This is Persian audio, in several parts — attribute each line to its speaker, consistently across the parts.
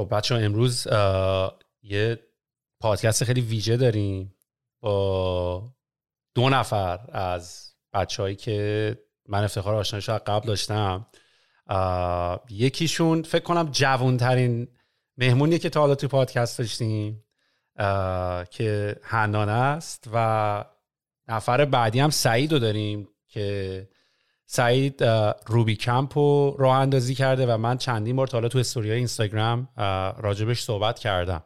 Speaker 1: خب بچه امروز یه پادکست خیلی ویژه داریم با دو نفر از بچههایی که من افتخار آشنایش رو قبل داشتم. یکیشون فکر کنم جوانترین مهمونیه که تا حالا توی پادکست داشتیم که حنان است و نفر بعدی هم سعید رو داریم که سعید روبی کمپ رو راه اندازی کرده و من چندین بار تا حالا تو استوری اینستاگرام راجبش صحبت کردم.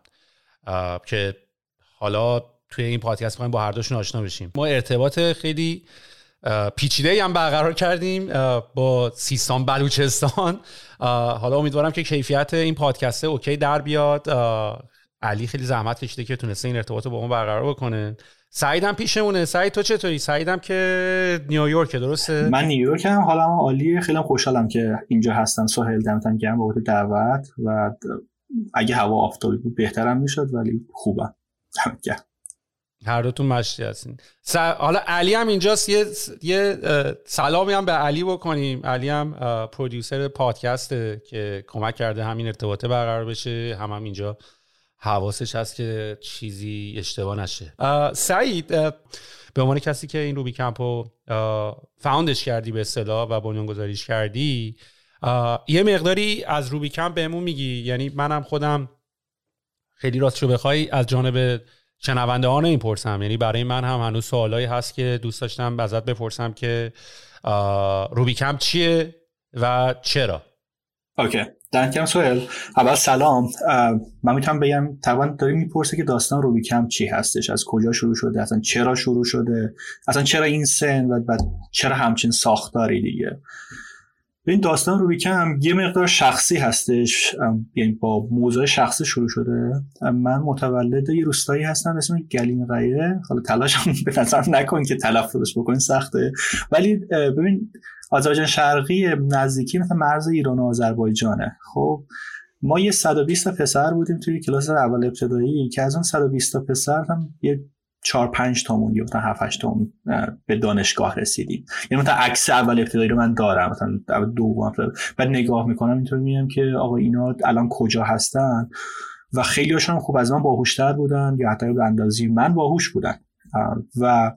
Speaker 1: که حالا توی این پادکست می‌خوایم با هر دوشون آشنا بشیم. ما ارتباط خیلی پیچیده هم برقرار کردیم با سیستان بلوچستان. حالا امیدوارم که کیفیت این پادکسته اوکی در بیاد. علی خیلی زحمت کشیده که تونسته این ارتباط رو با ما برقرار بکنه. سعیدم پیشمونه. سعید تو چطوری؟ سعیدم که نیویورکه درسته؟
Speaker 2: من نیویورکم. حالم عالیه خیلی خوشحالم که اینجا هستم. سهیل دمتم گرم بابت دعوت و اگه هوا آفتابی بود بهترم می‌شد ولی خوبم. دمت گرم
Speaker 1: هر دوتون مشتی هستین. س- حالا علی هم اینجاست. یه, یه سلامی هم به علی بکنیم. علی هم پرودیوسر پادکسته که کمک کرده همین ارتباطه برقرار بشه. هم, هم اینجا حواسش هست که چیزی اشتباه نشه. سعید به عنوان کسی که این روبی کمپ رو فاوندش کردی به اصطلاح و بنیانگذاریش کردی یه مقداری از روبی کمپ بهمون میگی. یعنی منم خودم خیلی راست رو بخوای از جانب شنونده ها نمی‌پرسم یعنی برای من هم هنوز سوالایی هست که دوست داشتم ازت بپرسم که روبی کمپ چیه و چرا؟
Speaker 2: اوکی. دمت سوهل اول سلام. من می‌تونم بگم تقریبا داری می‌پرسه که داستان روبی کمپ چی هستش؟ از کجا شروع شده؟ اصلا چرا شروع شده؟ اصلا چرا این سن و بعد چرا همچین ساختاری دیگه؟ این داستان روبی کمپ یه مقدار شخصی هستش. یعنی با موضوع شخصی شروع شده. من متولد یه روستایی هستم اسم گلین غیره. حالا تلاشم به نظر نکن که تلفظش بکنی سخته. ولی ببین آذربایجان شرقی نزدیکی مثل مرز ایران و آذربایجانه. خب ما یه 120 تا پسر بودیم توی کلاس اول ابتدایی که از اون 120 تا پسر هم یه 4 5 تامون یا 7 8 تامون به دانشگاه رسیدیم. یعنی مثلا عکس اول ابتدایی رو من دارم مثلا دوم بعد نگاه می‌کنم اینطور میگم که آقا اینا الان کجا هستن؟ و خیلی هاشون خوب از من باهوشتر بودن یا حتی به اندازی من باهوش بودن. و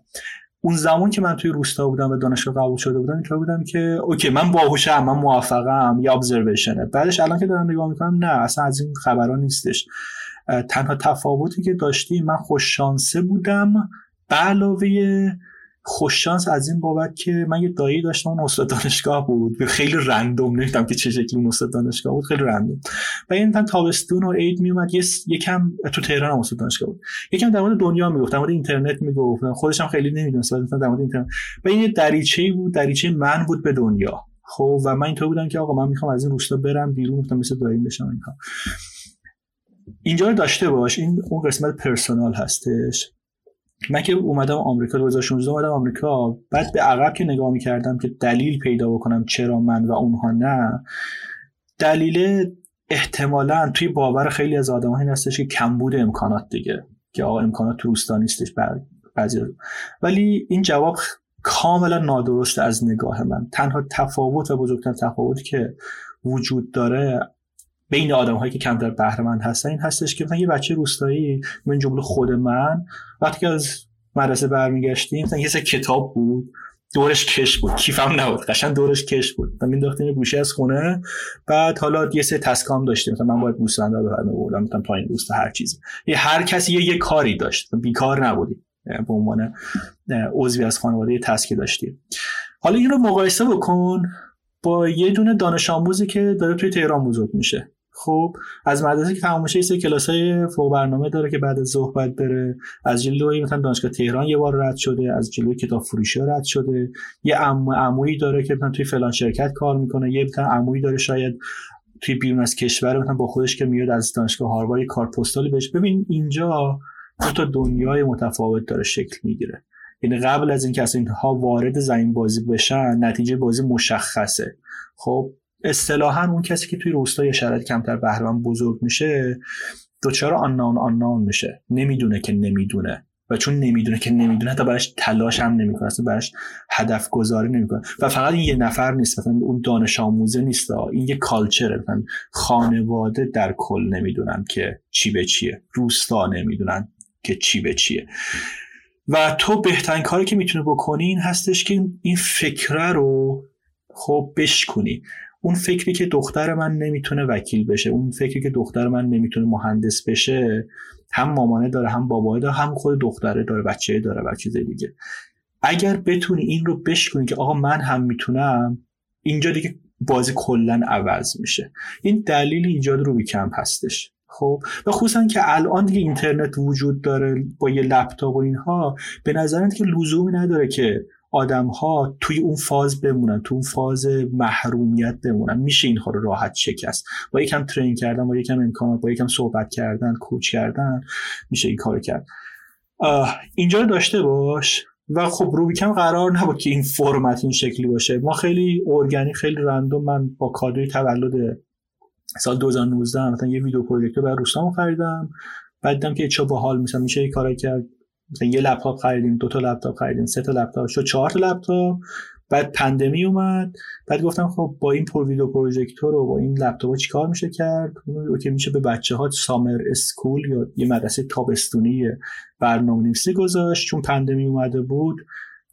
Speaker 2: اون زمان که من توی روستا بودم و دانشگاه قبول شده بودم اینطور بودم که اوکی من باهوشم من موفقم یه ابزرویشنه بعدش الان که دارم نگاه می‌کنم نه اصلا از این خبرها نیستش. تنها تفاوتی که داشتیم من خوش شانسه بودم. به علاوه خوششانس از این بابت که من یه دایی داشتم اون استاد دانشگاه بود. خیلی رندوم نمی‌دونم که چه شکلی اون استاد دانشگاه بود خیلی رندوم. و این مثلا تابستون و عید میومد یه یکم تو تهران هم استاد دانشگاه بود. یکم در مورد دنیا می‌گفت در مورد اینترنت می‌گفت. خودش هم خیلی نمی‌دونست مثلا در مورد اینترنت. و این یه دریچه بود دریچه من بود به دنیا. خب و من اینطور بودم که آقا من می‌خوام از این روستا برم بیرون گفتم مثل داییم بشم اینها. اینجا رو داشته باش. این اون قسمت پرسونال هستش. من که اومدم آمریکا 2016 اومدم آمریکا. بعد به عقب که نگاه می‌کردم که دلیل پیدا بکنم چرا من و اونها نه دلیل احتمالا توی باور خیلی از آدم این هستش که کمبود امکانات دیگه که آقا امکانات تو روستا نیستش بعضی ولی این جواب کاملا نادرست از نگاه من. تنها تفاوت و بزرگترین تفاوتی که وجود داره بین آدم هایی که کمتر بهرهمند هستن این هستش که مثلا یه بچه روستایی من جمله خود من وقتی که از مدرسه برمیگشتیم مثلا یه سه کتاب بود دورش کش بود. کیفم نبود. قشنگ دورش کش بود. و مینداختیم گوشه از خونه بعد حالا یه سه تسکام داشتیم. مثلا من باید گوسفند رو ببرم بردم مثلا پایین روستا هر چیزی. یه هر کسی یه, یه کاری داشت. بیکار نبودیم. به عنوان عضوی از خانواده تسکی داشتیم. حالا این رو مقایسه بکن با یه دونه دانش آموزی که داره توی تهران بزرگ میشه. خب از مدرسه که تمام میشه کلاس های فوق برنامه داره که بعد از ظهر باید بره. از جلوی مثلا دانشگاه تهران یه بار رد شده از جلوی کتاب فروشی رد شده. یه عمو عمویی داره که مثلا توی فلان شرکت کار می‌کنه. یه مثلا عمویی داره شاید توی بیرون از کشور مثلا با خودش که میاد از دانشگاه هاروارد کار پستالی بهش ببین اینجا دو تا دنیای متفاوت داره شکل می‌گیره. یعنی قبل از اینکه اصلا اینها وارد زمین بازی بشن نتیجه بازی مشخصه. خب اصطلاحا اون کسی که توی روستای شرایط کمتر بهرهمند بزرگ میشه دوچار آنان آنان میشه. نمی‌دونه که نمی‌دونه. و چون نمی‌دونه که نمی‌دونه حتی براش تلاش هم نمی‌کنه. اصلا براش هدف گذاری نمی‌کنه. و فقط این یه نفر نیست. مثلا اون دانش آموزه نیست. این یه کالچره مثلا خانواده در کل نمی‌دونن که چی به چیه. روستا نمی‌دونن که چی به چیه. و تو بهترین کاری که می‌تونه بکنی این هستش که این فکره رو خب بشکنی. اون فکری که دختر من نمی‌تونه وکیل بشه اون فکری که دختر من نمی‌تونه مهندس بشه هم مامانه داره هم باباه داره هم خود دختره داره بچه داره و چیز دیگه. اگر بتونی این رو بشکنی که آقا من هم می‌تونم اینجا دیگه بازی کلا عوض میشه. این دلیل ایجاد روبی کمپ هستش. خب؟ و خصوصا که الان دیگه اینترنت وجود داره با یه لپتاپ و اینها به نظرت که لزومی نداره که آدم ها توی اون فاز بمونن تو اون فاز محرومیت بمونن. میشه اینها رو راحت شکست. با یکم ترین کردن با یکم امکانات با یکم صحبت کردن کوچ کردن میشه این کار کرد. اینجا رو داشته باش. و خب روبیکم قرار نبود که این فرمت این شکلی باشه. ما خیلی ارگانیک خیلی رندوم. من با کادوی تولد سال 2019 مثلا یه ویدیو پروژکتور برای روستامو خریدم. بعد دیدم که چه باحال مثلا میشه یه کاری کرد. مثلا یه لپتاپ خریدیم دو تا لپتاپ خریدیم سه تا لپتاپ شد چهار تا لپتاپ. بعد پاندمی اومد. بعد گفتم خب با این پر ویدیو پروژکتور و با این لپتاپ چیکار میشه کرد؟ که میشه به بچه ها summer school یا یه مدرسه تابستونی برنامه‌نویسی گذاشت. چون پاندمی اومده بود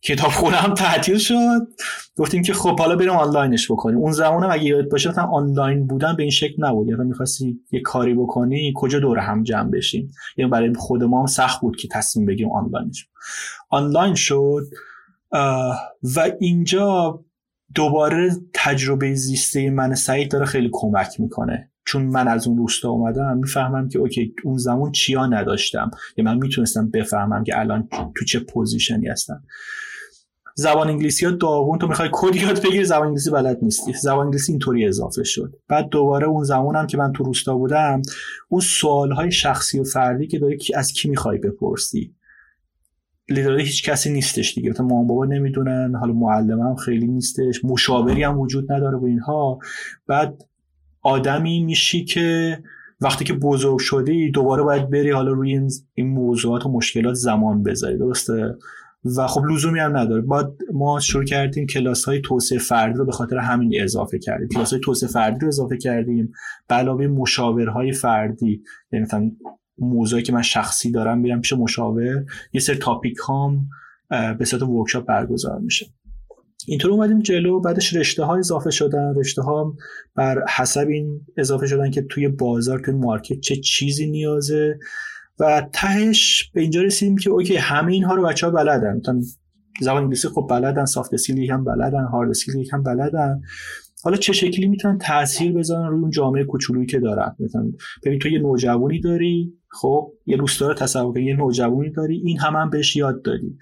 Speaker 2: کتابخونه هم تعطیل شد. گفتیم که خب حالا بریم آنلاینش بکنیم. اون زمان هم اگه یادت باشه مثلا آنلاین بودن به این شکل نبود. یعنی می‌خواستی یه کاری بکنی کجا دور هم جمع بشیم؟ یعنی برای خود ما هم سخت بود که تصمیم بگیم آنلاینش. آنلاین شد و اینجا دوباره تجربه زیسته من سعید داره خیلی کمک می‌کنه. چون من از اون روستا اومدم می‌فهمم که okay اون زمان چیا نداشتم. یا من می‌تونستم بفهمم که الان تو چه position ی هستم. زبان انگلیسی ها داغون تو می‌خوای کد یاد بگیری زبان انگلیسی بلد نیستی. زبان انگلیسی اینطوری اضافه شد. بعد دوباره اون زمانم که من تو روستا بودم اون سوال های شخصی و فردی که داری از کی می‌خوای بپرسی. لیدرال هیچ کسی نیستش دیگه. مثلا مامان بابا نمی‌دونن حالا معلم هم خیلی نیستش مشاوری هم وجود نداره و اینها. بعد آدمی میشی که وقتی که بزرگ شدی دوباره باید بری حالا روی این موضوعات و مشکلات زمان بذاری. درسته؟ و خب لزومی هم نداره. بعد ما شروع کردیم کلاس های توسعه فردی رو به خاطر همین اضافه کردیم. کلاس های توسعه فردی رو اضافه کردیم. علاوه مشاورهای فردی یعنی مثلا موضوعی که من شخصی دارم میرم پیش مشاور یه سر topic هام به صورت workshop برگزار میشه. اینطور اومدیم جلو. بعدش رشته ها اضافه شدن. رشته ها بر حسب این اضافه شدن که توی بازار توی market چه چیزی نیازه. و تهش به اینجا رسیدیم که okay همه اینها رو بچه ها بلدن زبان انگلیسی خب بلدن soft skill هم بلدن hard skill هم بلدن. حالا چه شکلی می‌تونن تاثیر بذارن روی اون جامعه کوچولویی که دارن؟ مثلا ببین تو یه نوجوانی داری خب یه روستا رو تصور یه نوجوانی داری این هم هم بهش یاد دادی.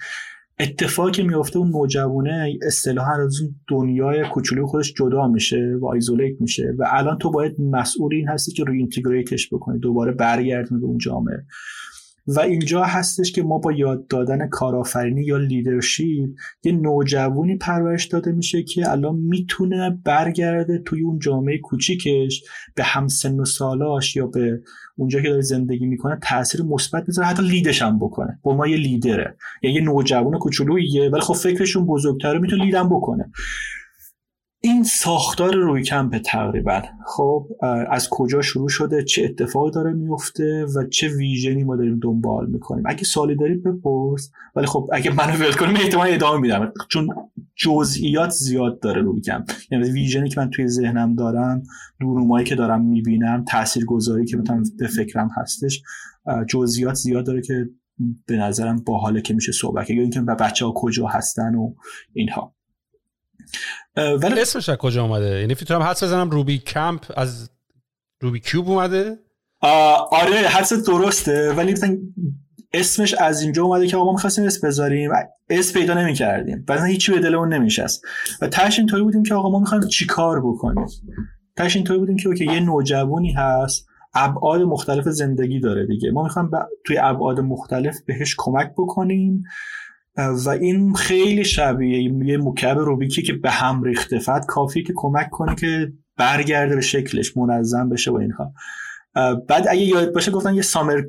Speaker 2: اتفاقی که میفته اون نوجوانه اصطلاحا از اون دنیای کوچولوی خودش جدا میشه و isolate میشه و الان تو باید مسئول این هستی که reintegrate ش بکنی دوباره برگردونی به اون جامعه. و اینجا هستش که ما با یاد دادن کارآفرینی یا leadership یه نوجوانی پرورش داده میشه که الان می‌تونه برگرده توی اون جامعه کوچیکش به همسن و سالاش یا به اونجا که داره زندگی می‌کنه تاثیر مثبت بذاره حتی لیدش هم بکنه. با ما یه لیدره. یعنی یه نوجوان کوچولوییه ولی خب فکرشون بزرگتره می‌تونه لیدم بکنه. این ساختار روی کمپ تقریبا خب از کجا شروع شده؟ چه اتفاقی داره میفته؟ و چه ویژنی ما داریم دنبال می‌کنیم؟ اگه سوالی دارید بپرس. ولی خب اگه منو ول کنیم احتمال ادامه میدم. چون جزئیات زیاد داره روی کمپ یعنی ویژنی که من توی ذهنم دارم دورنمایی که دارم می‌بینم تاثیرگذاری که مثلا به فکرم هستش جزئیات زیاد داره که به نظرم باحاله که میشه صحبت یا اینکه بچه ها کجا هستن و اینها.
Speaker 1: ولی اسمش از کجا اومده؟ یعنی فکر حدس بزنم روبی کمپ از روبی کیوب اومده؟
Speaker 2: آره حدس درسته ولی اسمش از اینجا اومده که آقا ما می‌خواستیم اسم بذاریم. اسم پیدا نمی‌کردیم. بعد هیچی به دلمون نمیشست و تاش اینطوری بودیم که آقا ما می‌خوایم چیکار بکنیم؟ تاش اینطوری بودیم که اوکی یه نوجوانی هست ابعاد مختلف زندگی داره دیگه. ما می‌خوایم توی ابعاد مختلف بهش کمک بکنیم. و این خیلی شبیه یه مکعب روبیکی که به هم ریخته. فقط کافی که کمک کنه که برگرده به شکلش منظم بشه و اینها. بعد اگه یاد باشه گفتن یه سامر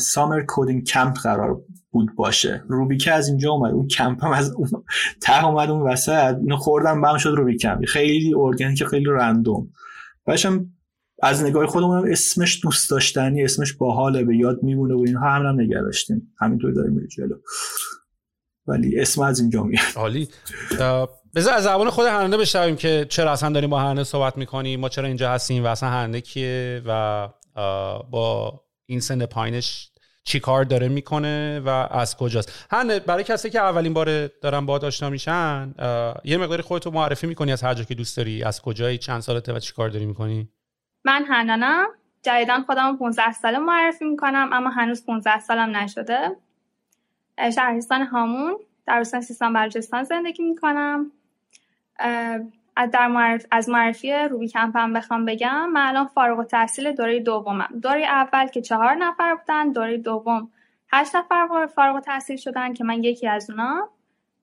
Speaker 2: سامر کودینگ کمپ قرار بود باشه. روبیکه از اینجا اومد. اون کمپ هم از اون ته اومد اون وسط. اینو خوردم بهم شد روبیک کمپ خیلی ارگانیک خیلی رندوم. باشم از نگاه خودمون اسمش دوست داشتنی اسمش باحاله به یاد میمونه و اینها. هم, نگه داشتیم. همینطور داریم میره جلو. ولی اسم از اینجا میاد.
Speaker 1: عالی. بذار از زبان خود هرنه بشنویم که چرا اصلا داریم با هرنه صحبت می‌کنیم ما چرا اینجا هستیم و اصلا هرنه کیه و با این سن پایینش چی کار داره می‌کنه و از کجاست. هرنه برای کسی که اولین بار دارن با آشنا میشن یه مقداری خودتو معرفی می‌کنی از هر جا که دوست داری از کجایی چند سالته و چی کار داری می‌کنی؟
Speaker 3: من هنانم جدیدن خودم 15 ساله معرفی می‌کنم اما هنوز 15 سالم نشده. شهرستان هامون در روستان سیستان بلوچستان زندگی می‌کنم. در معرف... از معرفی روبی کمپم بخوام بگم من الان فارغ التحصیل دوره دومم. دوره اول که چهار نفر بودن دوره دوم هشت نفر فارغ التحصیل شدن که من یکی از اونا.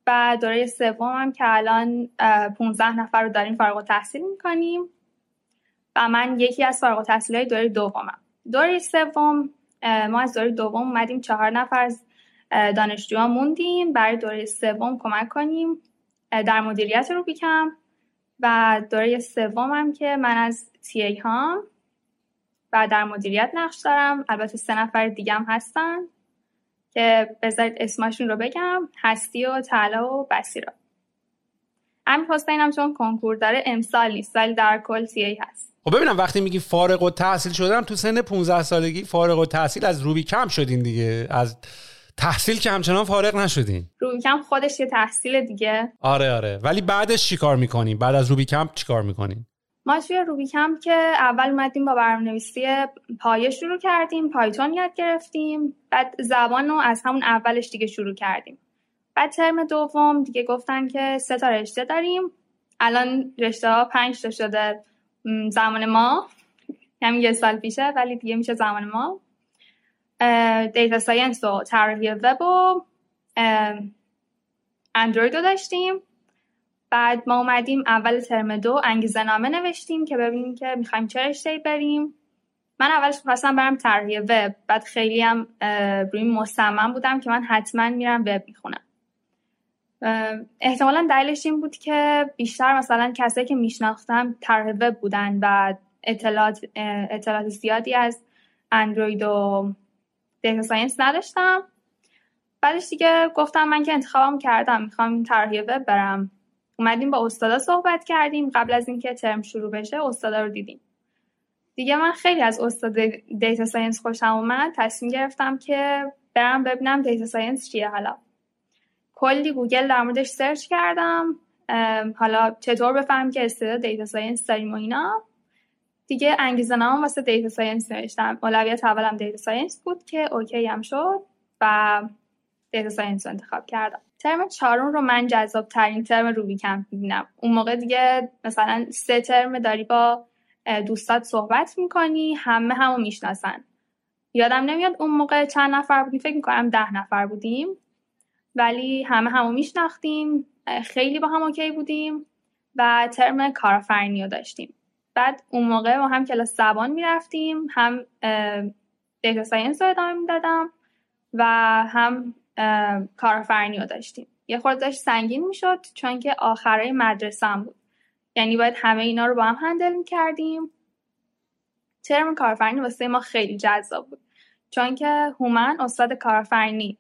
Speaker 3: و دوره سومم که الان 15 نفر رو داریم فارغ التحصیل می‌کنیم. و من یکی از فارغ التحصیل های دوره دومم. دوره سوم ما از دوره دوم اومدیم چهار نفر دانشجوها موندیم. برای دوره سوم کمک کنیم در مدیریت رو بیکم و دوره سومم که من از تی ای هام و در مدیریت نقش دارم. البته سه نفر دیگم هستن که بذارید اسمشون رو بگم. هستی و تعلا و بسیرا امیر حسین چون کنکور داره امسال نیست ولی در کل تی ای هست.
Speaker 1: خب ببینم وقتی میگی فارغ و تحصیل شدم تو سن 15 سالگی فارغ و تحصیل از روبی کم شدین دیگه. از تحصیل که همچنان فارغ نشدین.
Speaker 3: روبی کم خودش یه تحصیل دیگه.
Speaker 1: آره آره. ولی بعدش چیکار می‌کنیم بعد از روبی کمپ چیکار می‌کنیم
Speaker 3: ما توی روبی کمپ که اول اومدیم با برنامه‌نویسی پایه شروع کردیم پایتون یاد گرفتیم. بعد زبان رو از همون اولش دیگه شروع کردیم. بعد ترم دوم دیگه گفتن که سه تا رشته داریم. الان رشته ها پنج تا شده. زمان ما. همین یه سال پیشه ولی دیگه میشه زمان ما. data science و طراحی وب و اندروید رو داشتیم. بعد ما اومدیم اول ترم دو انگیزه نامه نوشتیم که ببینیم که می‌خوایم چه رشته بریم. من اولش خواستم برم طراحی وب بعد خیلی هم روی مصمم بودم که من حتما میرم وب می‌خونم. احتمالا دلیلش این بود که بیشتر مثلا کسایی که میشناختم طراح وب بودن و اطلاعات اطلاعات زیادی از اندروید و data science نداشتم. بعدش دیگه گفتم من که انتخابم کردم می‌خوام طراحی وب برم. اومدیم با استادا صحبت کردیم. قبل از اینکه ترم شروع بشه استادا رو دیدیم. دیگه من خیلی از استاد data science خوشم اومد. تصمیم گرفتم که برم ببینم data science چیه حالا. کلی گوگل در موردش search کردم. حالا چطور بفهمم که استعداد data science داریم و اینا. دیگه انگیزه نامه واسه data science نوشتم. اولویت اولم data science بود که okay هم شد و data science رو انتخاب کردم. ترم چهارم رو من جذاب ترین ترم روبی کمپ می‌بینم. اون موقع دیگه مثلا سه ترم داری با دوستات صحبت می‌کنی همه همو می‌شناسن. یادم نمیاد اون موقع چند نفر بودیم؟ فکر می‌کنم ده نفر بودیم. ولی همه همو میشناختیم خیلی با هم okay بودیم و ترم کارآفرینی رو داشتیم. بعد اون موقع ما هم کلاس زبان می‌رفتیم هم data science رو ادامه می‌دادم و هم کارآفرینی رو داشتیم. یه خورده داشت سنگین می‌شد چون که آخرای مدرسه هم بود. یعنی باید همه اینا رو با هم handle می‌کردیم. ترم کارآفرینی واسه ما خیلی جذاب بود. چون که هومن استاد کارآفرینی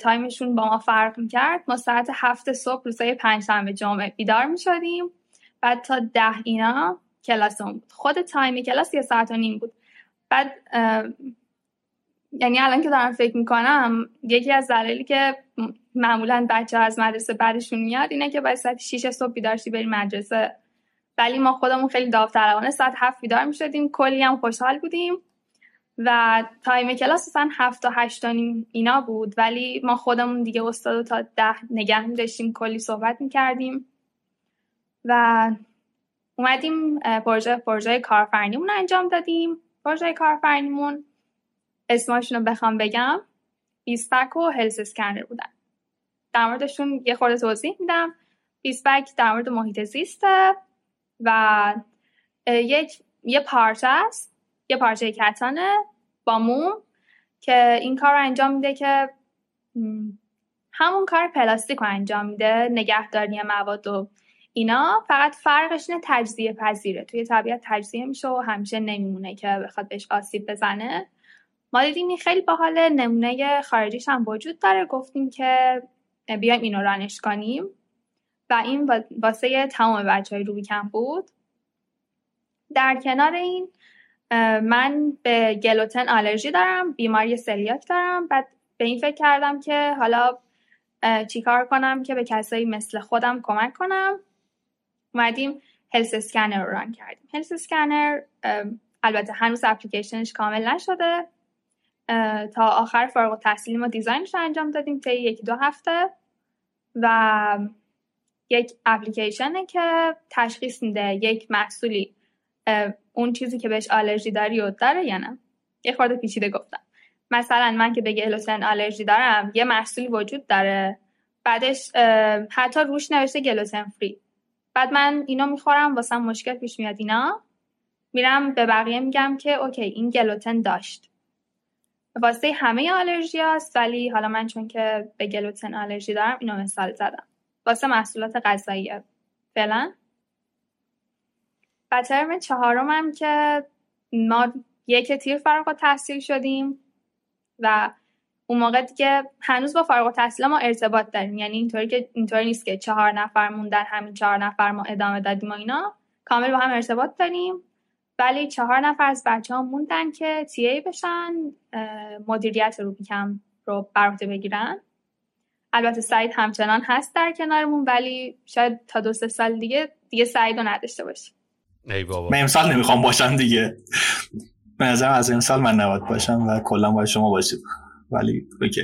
Speaker 3: time شون با ما فرق می‌کرد. ما ساعت هفت صبح روزای پنجشنبه جمعه بیدار می‌شدیم. بعد تا ده اینا کلاسمون بود. خود time کلاس یه ساعت و نیم بود. بعد یعنی الان که دارم فکر می‌کنم یکی از دلایلی که معمولا بچه ها از مدرسه بدشون میاد اینه که باید ساعت 6 صبح بیدار شی بریم مدرسه. ولی ما خودمون خیلی داوطلبانه ساعت هفت بیدار می‌شدیم. کلی هم خوشحال بودیم. و time کلاس مثلا هفت تا هشت اینا بود ولی ما خودمون دیگه استاد تا ده نگه داشتیم کلی صحبت می‌کردیم و اومدیم پروژه پروژه کارآفرینیمون انجام دادیم. پروژه کارآفرینیمون اسمشون رو بخوام بگم بیسپک و Health Scanner بودن. در موردشون یه خورده توضیح میدم. بیسپک در مورد محیط زیسته و یک یه پارچه است. یه پارچه کتانه با موم که این کار رو انجام میده که همون کار پلاستیک رو انجام میده نگهداری مواد و اینا. فقط فرقش اینه تجزیه پذیره. توی طبیعت تجزیه میشه و همیشه نمیمونه که بخواد بهش آسیب بزنه. ما دیدیم خیلی باحال نمونه خارجیش هم وجود داره. گفتیم که بیایم اینو رانش کنیم. و این واسه تمام بچه های روبی بود. در کنار این من به گلوتن آلرژی دارم بیماری سلیاک دارم. بعد به این فکر کردم که حالا چیکار کنم که به کسایی مثل خودم کمک کنم. اومدیم هلس اسکنر رو ران کردیم. هلس اسکنر البته هنوز اپلیکیشنش کامل نشده. تا آخر فارغ و تحصیلی ما دیزاینش رو انجام دادیم طی یکی دو هفته. و یک اپلیکیشنه که تشخیص میده یک محصولی اون چیزی که بهش آلرژی داری و داره یا نه؟ یه خورده پیچیده گفتم. مثلا من که به گلوتن آلرژی دارم یه محصولی وجود داره. بعدش حتی روش نوشته گلوتن فری. بعد من اینو می‌خورم واسه مشکل پیش میاد اینا. میرم به بقیه میگم که اوکی این گلوتن داشت. واسه همه آلرژی هست ولی حالا من چون که به گلوتن آلرژی دارم اینو مثال زدم. واسه محصولات غذایی. فعلا؟ و ترم چهارم که ما یک تیر فارغ تحصیل شدیم و اون موقع دیگه هنوز با فارغ تحصیل ما ارتباط داریم. یعنی اینطوری که اینطوری نیست که چهار نفر موندن همین چهار نفر ما ادامه دادیم و اینا. کامل با هم ارتباط داریم. ولی چهار نفر از بچه ها موندن که تی ای بشن مدیریت رو بیکم رو بر بگیرن. البته سعید همچنان هست در کنارمون ولی شاید تا دو سه سال دیگه دیگه سعید رو نداشته باشیم.
Speaker 1: ای بابا.
Speaker 2: من امسال نمی‌خوام باشم دیگه. به نظرم از امسال من نباید باشم و کلا باید شما باشیم ولی اوکی.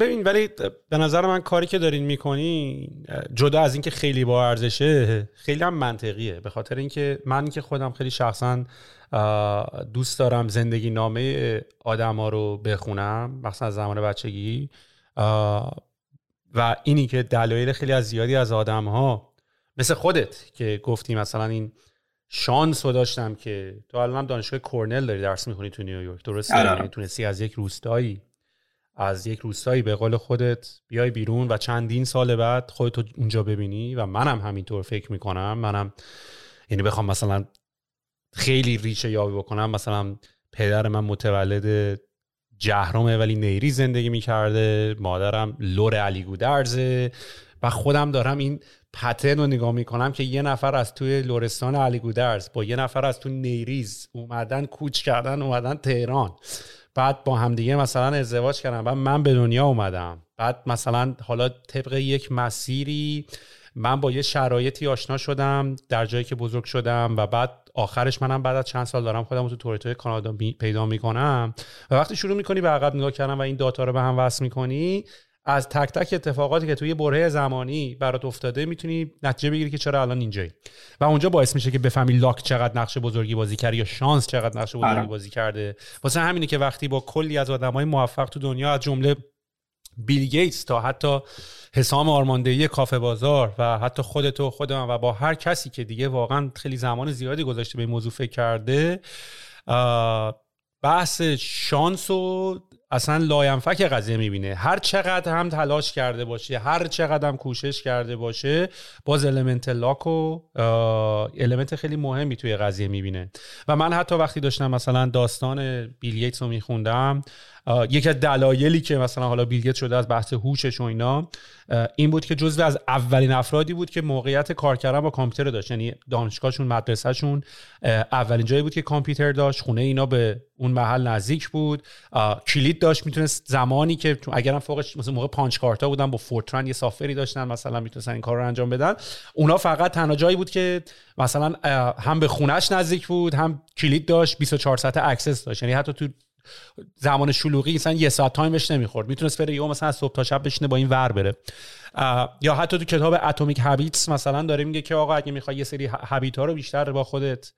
Speaker 1: ببین ولی به نظر من کاری که دارین می‌کنی جدا از اینکه خیلی با ارزشه خیلی هم منطقیه. به خاطر اینکه من که خودم خیلی شخصا دوست دارم زندگی نامه آدما رو بخونم مثلا از زمان بچگی. و اینی که دلایل خیلی از زیادی از آدم ها مثل خودت که گفتی مثلا این شانس رو داشتم که تو الان دانشگاه کورنل داری درس می‌خونی تو نیویورک. درسته؟
Speaker 2: آره.
Speaker 1: یعنی تونستی از یک روستایی از یک روستایی به قول خودت بیای بیرون و چندین سال بعد خودتو اونجا ببینی و منم همینطور فکر می‌کنم. منم یعنی بخوام مثلا خیلی ریشه یابی بکنم. مثلا پدر من متولد جهرمه ولی نیری زندگی می‌کرده. مادرم لور علی گودرزه. و خودم دارم این پترن رو نگاه می‌کنم که یه نفر از توی لورستان علی گودرز با یه نفر از توی نیریز اومدن کوچ کردن اومدن تهران. بعد با همدیگه مثلا ازدواج کردن. بعد من به دنیا اومدم. بعد مثلا حالا طبق یک مسیری من با یه شرایطی آشنا شدم در جایی که بزرگ شدم و بعد آخرش منم بعد از چند سال دارم خودم تو توریتوی کانادا پیدا می‌کنم. و وقتی شروع می‌کنی به عقب نگاه کردن و این داتا رو به هم وصل می‌کنی از تک تک اتفاقاتی که توی بره زمانی برات افتاده می‌تونی نتیجه بگیری که چرا الان اینجایی و اونجا باعث میشه که بفهمی لاک چقدر نقش بزرگی بازی کرده یا شانس چقدر نقش بزرگی
Speaker 2: آره.
Speaker 1: بازی کرده واسه همینه که وقتی با کلی از آدمای موفق تو دنیا از جمله بیل گیتس تا حتی حسام آرمندهی کافه بازار و حتی خودت و خود من و با هر کسی که دیگه واقعا خیلی زمان زیادی گذاشته به این موضوع فکر کرده بحث شانس و اصلا لاینفک قضیه می‌بینه. هر چقدر هم تلاش کرده باشه هر چقدر هم کوشش کرده باشه باز element luck و element خیلی مهمی توی قضیه می‌بینه. و من حتی وقتی داشتم مثلا داستان بیل گیتس رو میخوندم یکی از دلایلی که مثلا حالا بیل گیتس شده از بحث هوشش و اینا این بود که جزو از اولین افرادی بود که موقعیت کار کردن با کامپیوتر داشت. یعنی دانشگاهشون مدرسهشون اولین جایی بود که کامپیوتر داشت خونه اینا به اون محل نزدیک بود. کلید داشت می‌تونست زمانی که اگرم فوقش مثلا موقع punch card ا بودن با Fortran یه سافری داشتن مثلا می‌تونستن این کار رو انجام بدن. اونا فقط تنها جایی بود که مثلا هم به خونش نزدیک بود هم کلید داشت 24 ساعت access داشت. یعنی حتی تو زمان شلوغی مثلا یه ساعت time ش نمی‌خورد. می‌تونست بره یهو مثلا از صبح تا شب بشینه با این ور بره. یا حتی تو کتاب Atomic Habits مثلا داره میگه که آقا اگه می‌خوای یه سری habit ها رو بیشتر با خودت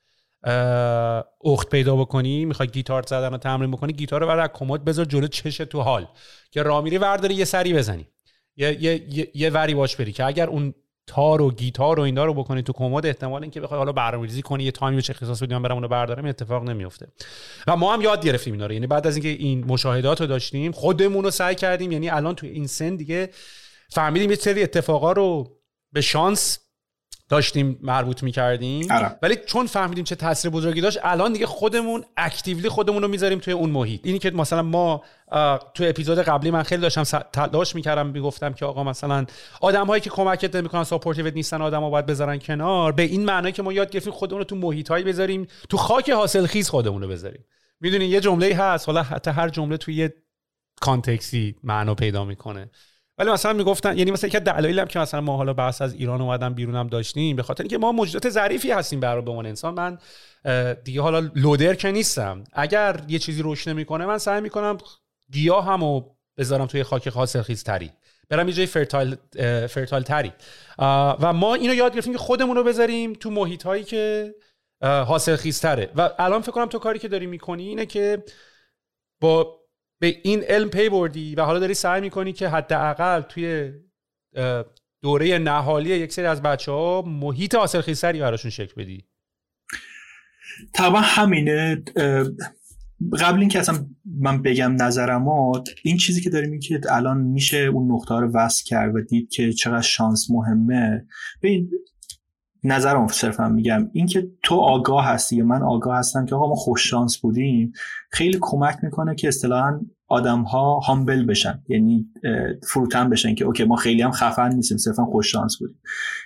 Speaker 1: اخت پیدا بکنی می‌خوای گیتار زدن رو تمرین بکنی گیتار رو برای کمد بذار جلو چش تو هال. که راه میری ورداری یه سری بزنی. یه, یه،, یه وری باش بری که اگر اون تار و گیتار و اینا رو بکنی تو کمد احتمال اینکه بخوای حالا برنامه‌ریزی کنی یه تایمی چه اختصاص بدیم برام اونو بردارم اتفاق نمیفته و ما هم یاد گرفتیم اینا رو. یعنی بعد از اینکه این مشاهدات رو داشتیم خودمون رو سعی کردیم. یعنی الان تو این سن دیگه فهمیدیم یه سری اتفاقا رو به شانس داشتیم مربوط می‌کردیم.
Speaker 2: آره.
Speaker 1: ولی چون فهمیدیم چه تاثیر بزرگی داشت الان دیگه خودمون اکتیولی خودمون رو می‌ذاریم توی اون محیط. اینی که مثلا ما توی اپیزود قبلی من خیلی داشتم تلاش می‌کردم می‌گفتم که آقا مثلا آدم هایی که کمکت نمی‌کنن ساپورتیوت نیستن آدم ها باید بذارن کنار. به این معنی که ما یاد گرفتیم خودمون رو تو محیط هایی بذاریم تو خاک حاصل خیز خودمون رو بذاریم. می‌دونین یه جمله هست حالا حتی هر جمله توی یه کانتکسی معنا پیدا می‌کنه. ولی مثلا می‌گفتن یعنی مثلا یک دلایلی هم که مثلا ما حالا بحث از ایران اومدن بیرونم داشتیم به خاطر اینکه ما موجودات ظریفی هستیم برای به عنوان انسان. من دیگه حالا لودر که نیستم. اگر یه چیزی رشد نمی‌کنه من سعی می‌کنم گیاهمو بذارم توی خاک خیز تری برم یه جای fertile, fertile تری و ما اینو یاد گرفتیم که خودمون رو بذاریم تو محیط هایی که حاصل تره و الان فکر کنم تو کاری که داری می‌کنی اینه که با به این علم پی بردی و حالا داری سعی می‌کنی که حداقل توی دوره نهالی یک سری از بچه ها محیط حاصل‌خیزتری براشون شکل بدی؟
Speaker 2: طبعا همینه. قبل اینکه اصلا من بگم نظرمات این چیزی که داریم این که الان میشه اون نقطه رو وصل کرد و دید که چقدر شانس مهمه. ببین نظرم صرفا میگم. اینکه تو آگاه هستی یا من آگاه هستم که آقا ما خوش شانس بودیم خیلی کمک می‌کنه که اصطلاحا آدم ها هامبل بشن. یعنی فروتن بشن که اوکی ما خیلی هم خفن نیستیم صرفا خوش شانس بودیم.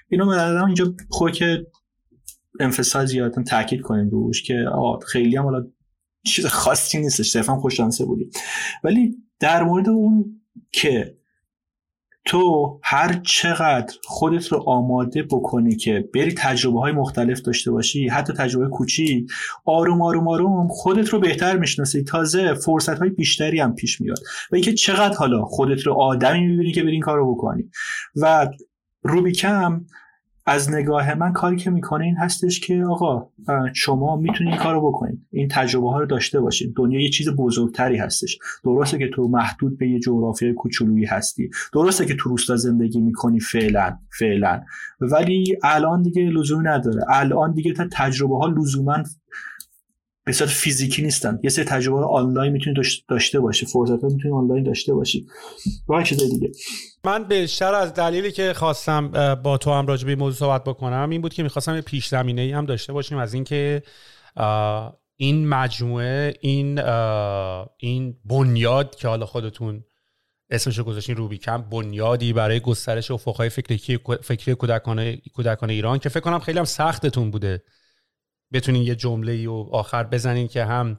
Speaker 2: اینو من اینجا خود که انفصال زیادتون تاکید کنیم روش که خیلی هم حالا چیز خاصی نیستش صرفا خوش شانسه بودیم. ولی در مورد اون که تو هر چقدر خودت رو آماده بکنی که بری تجربه های مختلف داشته باشی حتی تجربه کوچی آروم آروم آروم خودت رو بهتر می‌شناسی. تازه فرصت های بیشتری هم پیش میاد. و اینکه چقدر حالا خودت رو آدمی می‌بینی که بری این کار رو بکنی. و روبیکم از نگاه من کاری که می‌کنه این هستش که آقا شما می‌تونید این کارو بکنید. این تجربه ها رو داشته باشید. دنیا یه چیز بزرگتری هستش. درسته که تو محدود به یه جغرافیای کوچولویی هستی. درسته که تو روستا زندگی می‌کنی فعلا فعلا. ولی الان دیگه لزومی نداره. الان دیگه تا تجربه ها لزوما به صورت فیزیکی نیستن. یه سری تجربه آنلاین می‌تونی داشته باشی. فرصت می‌تونی آنلاین داشته باشی. و چیزای دیگه.
Speaker 1: من بیشتر از دلیلی که خواستم با تو هم راجع به موضوع صحبت بکنم این بود که می‌خواستم یه پیش زمینه ای هم داشته باشیم از اینکه این مجموعه این این بنیاد که حالا خودتون اسمش گذاشتین روبی کم بنیادی برای گسترش افقهای فکری فکری کودکان کودکان ایران که فکر کنم خیلی هم سختتون بوده. بتونین یه جمله و آخر بزنین که هم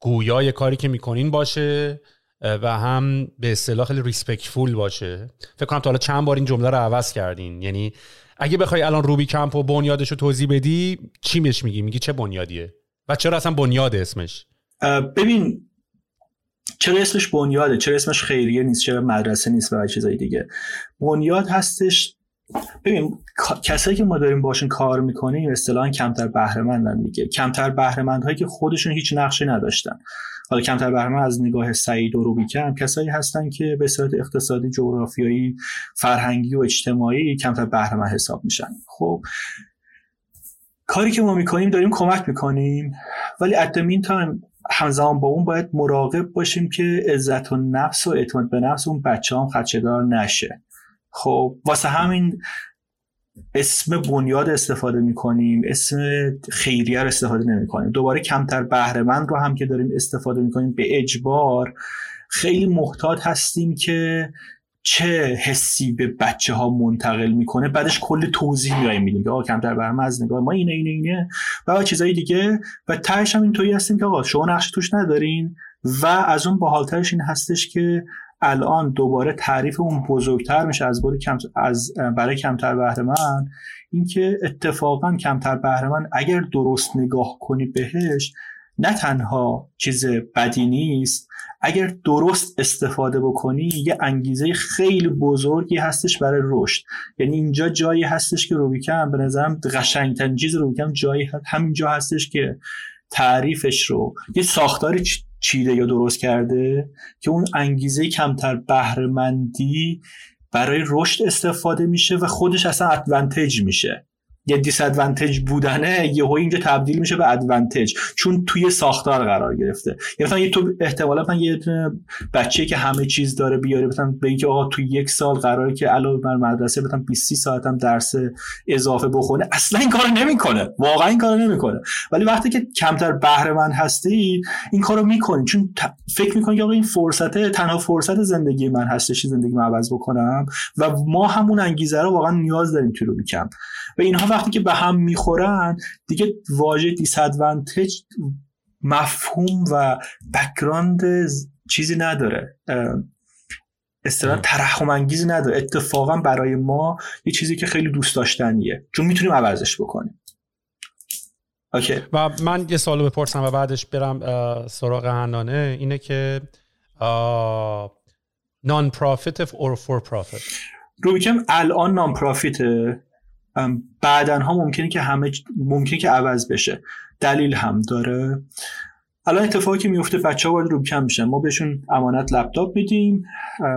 Speaker 1: گویای کاری که می‌کنین باشه و هم به اصطلاح خیلی ریسپکتفول باشه. فکر کنم تا حالا چند بار این جمله رو عوض کردین. یعنی اگه بخوای الان روبی کمپ و بنیادش رو توضیح بدی چی بهش میگی؟ میگی چه بنیادیه؟ و چرا اصلا بنیاد اسمش؟
Speaker 2: ببین چرا اسمش بنیاده؟ چرا اسمش خیریه نیست؟ چرا مدرسه نیست؟ و چیزای دیگه. بنیاد هستش ببین کسایی که ما داریم باشون کار می‌کنیم اصطلاحا کمتر بهره دیگه. کمتر بهره هایی که خودشون هیچ نقشی نداشتن. حالا کمتر بهره از نگاه سعید و روبیکم کسایی هستن که به صورت اقتصادی جغرافیایی فرهنگی و اجتماعی کمتر بهره حساب میشن. خب کاری که ما می‌کنیم داریم کمک می‌کنیم. ولی ات مین تایم همزمان با اون باید مراقب باشیم که عزت و نفس و اعتماد به نفس اون بچه هم نشه. خب واسه همین اسم بنیاد استفاده می‌کنیم اسم خیریه رو استفاده نمی‌کنیم. دوباره کمتر بهرهمند رو هم که داریم استفاده می‌کنیم به اجبار خیلی محتاط هستیم که چه حسی به بچه ها منتقل می‌کنه. بعدش کل توضیح میایم میدیم که آقا کمتر برم از نگاه ما اینه اینه اینه و چیزای دیگه. و تهش هم اینطوری هستیم که آقا شما نقش توش ندارین و از اون باحالترش این هستش که الان دوباره تعریف اون بزرگتر میشه از بود کم از برای کمتر بهره من اینکه اتفاقا کمتر بهره من اگر درست نگاه کنی بهش نه تنها چیز بدی نیست اگر درست استفاده بکنی یه انگیزه خیلی بزرگی هستش برای رشد. یعنی اینجا جایی هستش که روبیکم به نظرم قشنگترین چیز روبیکم جایی همینجا هستش که تعریفش رو یه ساختاری چیده یا درست کرده که اون انگیزه کمتر بهرهمندی برای رشد استفاده میشه و خودش اصلا ادوانتج میشه. یه دیس ادوانتج بودنه یهو اینجا تبدیل میشه به ادوانتج چون توی ساختار قرار گرفته. یعنی یه تو احتمالا من یه بچه که همه چیز داره بیاره مثلا به اینکه آقا توی یک سال قراره که علاوه بر مدرسه مثلا 20 ساعت هم درس اضافه بخونه اصلا این کارو نمی‌کنه. واقعا این کارو نمی‌کنه. ولی وقتی که کمتر بهره مند هستی این کارو می‌کنی. چون فکر می‌کنی که آقا این فرصت تنها فرصت زندگی من هستش زندگی من عوض بکنم. و ما همون انگیزه رو واقعا نیاز داریم تو رو بیکم و اینها وقتی که به هم می‌خورن دیگه واژه دیسادوانتج مفهوم و بکراند چیزی نداره. اصطلاح ترحم انگیزی نداره. اتفاقا برای ما یه چیزی که خیلی دوست داشتنیه. چون می‌تونیم عوضش بکنیم.
Speaker 1: Okay. و من یه سوالو بپرسم و بعدش برم سراغ حنانه اینه که non-profit or for profit
Speaker 2: روبیکمپ الان non-profit ه بعدا ها ممکنه که همه ممکنه که عوض بشه. دلیل هم داره. الان اتفاقی که میفته بچه ها وارد روبیکمپ میشن. ما بهشون امانت لپتاپ میدیم.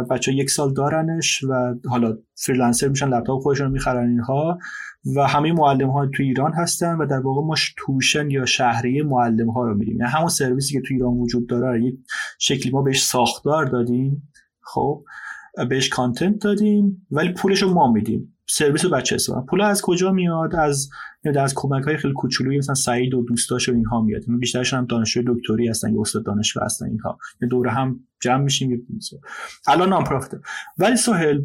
Speaker 2: بچه ها یک سال دارنش و حالا freelancer میشن لپتاپ خودشون می‌خرن اینها. و همه معلم ها تو ایران هستن و در واقع ما توشن یا شهریه معلم ها رو میدیم. یعنی همون سرویسی که تو ایران وجود داره. یک شکلی ما بهش ساختار دادیم. خب بهش کانتنت دادیم. ولی پولش رو ما میدیم. سرویس بچه استفاده پول از کجا میاد؟ از از کمک های خیلی کوچولویی مثلا سعید و دوستاش و اینها میاد. بیشترشون هم دانشجوی دکتری هستن یا استاد دانشگاه هستن اینها. یه دوره هم جمع میشیم الان نام ولی سهل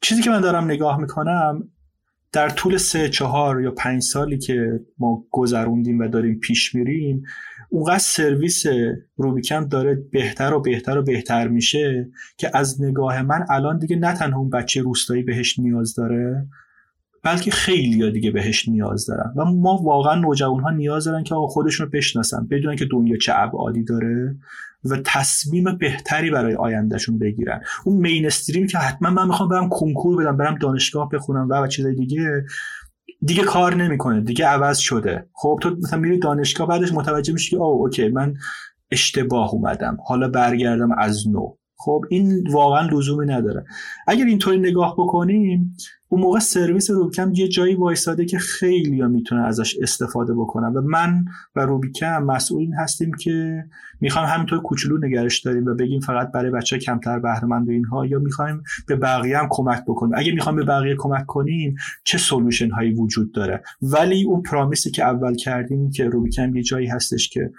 Speaker 2: چیزی که من دارم نگاه می‌کنم در طول سه چهار یا پنج سالی که ما گذروندیم و داریم پیش میریم اونقدر سرویس روبیکم داره بهتر و بهتر و بهتر میشه که از نگاه من الان دیگه نه تنها اون بچه روستایی بهش نیاز داره بلکه خیلی دیگه بهش نیاز دارن. و ما واقعا نوجوان ها نیاز دارن که آقا خودشون رو بشناسن بدونن که دنیا چه ابعادی داره و تصمیم بهتری برای آیندهشون بگیرن. اون مینستریم که حتما من می‌خوام برم کنکور بدم برم دانشگاه بخونم و, و چیزای دیگه دیگه کار نمی‌کنه دیگه عوض شده. خب تو مثلا میری دانشگاه بعدش متوجه میشی که او اوکی من اشتباه اومدم. حالا برگردم از نو. خب این واقعا لزومی نداره. اگر اینطوری نگاه بکنیم اون موقع سرویس روبیکم یه جایی وایساده که خیلی ها می‌تونه ازش استفاده بکنن. و من و روبیکم مسئول این هستیم که می‌خوایم همینطور کوچولو نگرش داریم و بگیم فقط برای بچه کمتر بهرهمند اینها یا می‌خوایم به بقیه هم کمک بکنیم. اگه می‌خوایم به بقیه کمک کنیم چه سولوشن هایی وجود داره؟ ولی اون پرامیسی که اول کردیم که روبیکم یه جایی هستش که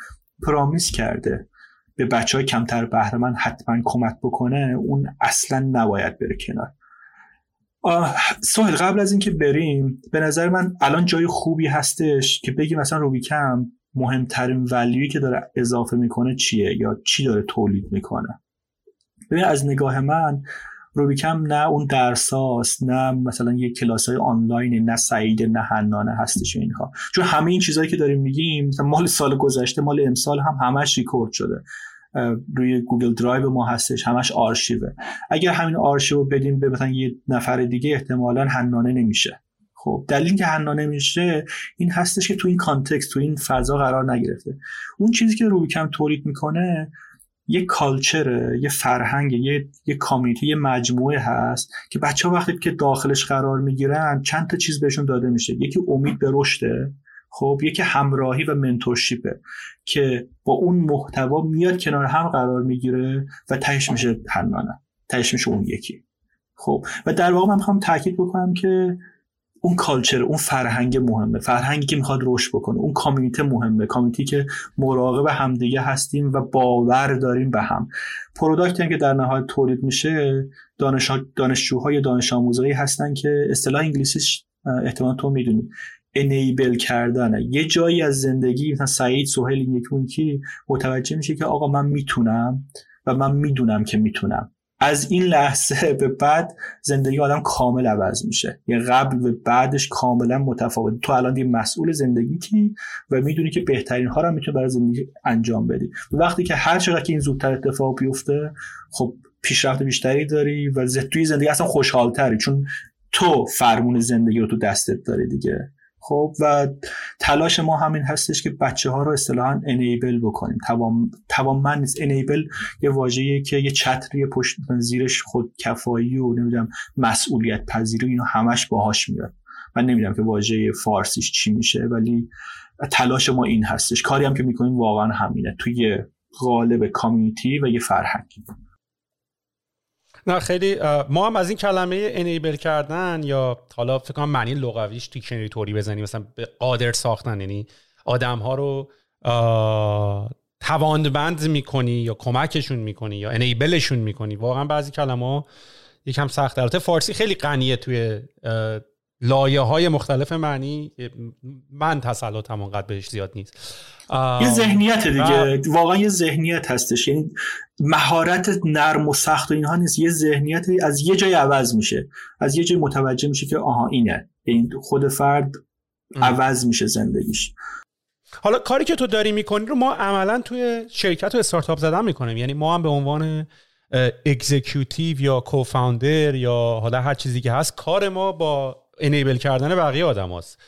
Speaker 2: پرامیس کرده به بچه های کمتر بهرهمند حتما کمک بکنه اون اصلا نباید بره کنار. سوهل قبل از اینکه بریم به نظر من الان جای خوبی هستش که بگیم مثلا روبیکم مهمترین ولیوی که داره اضافه می‌کنه چیه یا چی داره تولید می‌کنه؟ ببین از نگاه من روبیکمپ نه اون درساست نه مثلا یه کلاس های آنلاین نه سعید نه حنانه هستش اینها چون همه این چیزهایی که داریم میگیم مثلا مال سال گذشته مال امسال هم همش ریکورد شده. روی Google Drive ما هستش همش آرشیوه. اگر همین آرشیو بدیم به مثلا یه نفر دیگه احتمالا حنانه نمیشه. خب دلیل که حنانه میشه این هستش که تو این کانتکست تو این فضا قرار نگرفته. اون چیزی که روبیکم تولید می‌کنه یه کالچره یه فرهنگ یه یه کامیونیتی یه مجموعه هست که بچه ها وقتی که داخلش قرار می‌گیرن چند تا چیز بهشون داده میشه. یکی امید به رشده خب یکی همراهی و منتورشیپه که با اون محتوا میاد کنار هم قرار می‌گیره و تهش میشه حنانه تهش میشه اون یکی. خب و در واقع من می‌خوام تاکید بکنم که اون کالچر اون فرهنگ مهمه فرهنگی که می‌خواد رشد بکنه اون کامیونیته مهمه کامیونیتی که مراقب همدیگه هستیم و باور داریم به هم. پروداکتی که در نهایت تولید میشه دانش دانشجوهای دانش آموزایی هستن که اصطلاح انگلیسیش احتمال تو می‌دونی. انیبل کردنه. یه جایی از زندگی مثلا سعید سهیل یکی متوجه میشه که آقا من می‌تونم و من می‌دونم که می‌تونم. از این لحظه به بعد زندگی آدم کامل عوض میشه. یه قبل به بعدش کاملا متفاوت. تو الان یه مسئول زندگیتی و می‌دونی که بهترین ها رو می‌تونی برای زندگی انجام بدی. وقتی که هر چقدر که این زودتر اتفاق بیفته خب پیشرفت بیشتری داری و توی زندگی اصلا خوشحالتری. چون تو فرمون زندگی رو تو دستت داری دیگه. خب و تلاش ما همین هستش که بچه ها رو اصطلاحا انیبل بکنیم. توانمند نیست. انیبل یه واژه‌ایه که یه چتری پشت زیرش خود کفایی و نمی‌دونم مسئولیت پذیری اینو همش باهاش میاد. من نمی‌دونم که واژه فارسیش چی میشه ولی تلاش ما این هستش. کاری هم که می‌کنیم واقعا همینه. توی قالب کامیونیتی و یه فرهنگی
Speaker 1: نه خیلی ما هم از این کلمه انیبل کردن یا حالا فکر کنم معنی لغویش دیکشنری توری بزنیم. مثلا به قادر ساختن یعنی آدم ها رو تواندبند می‌کنی یا کمکشون می‌کنی یا انیبلشون می‌کنی. واقعا بعضی کلمه ها یکم سخت البته فارسی خیلی غنیه توی لایه های مختلف معنی من تسلطم اونقدر بهش زیاد نیست.
Speaker 2: یه ذهنیت دیگه. واقعا یه ذهنیت هستش. یعنی مهارت نرم و سخت و اینها نیست. یه ذهنیت از یه جای عوض میشه. از یه جای متوجه میشه که آها اینه. یعنی خود فرد عوض میشه زندگیش.
Speaker 1: حالا کاری که تو داری می‌کنی رو ما عملا توی شرکت و استارتاپ زدن می‌کنیم. یعنی ما هم به عنوان اکزیکیوتیو یا کوفاندر یا حالا هر چیزی که هست کار ما با انیبل کردن بقیه آدم هست.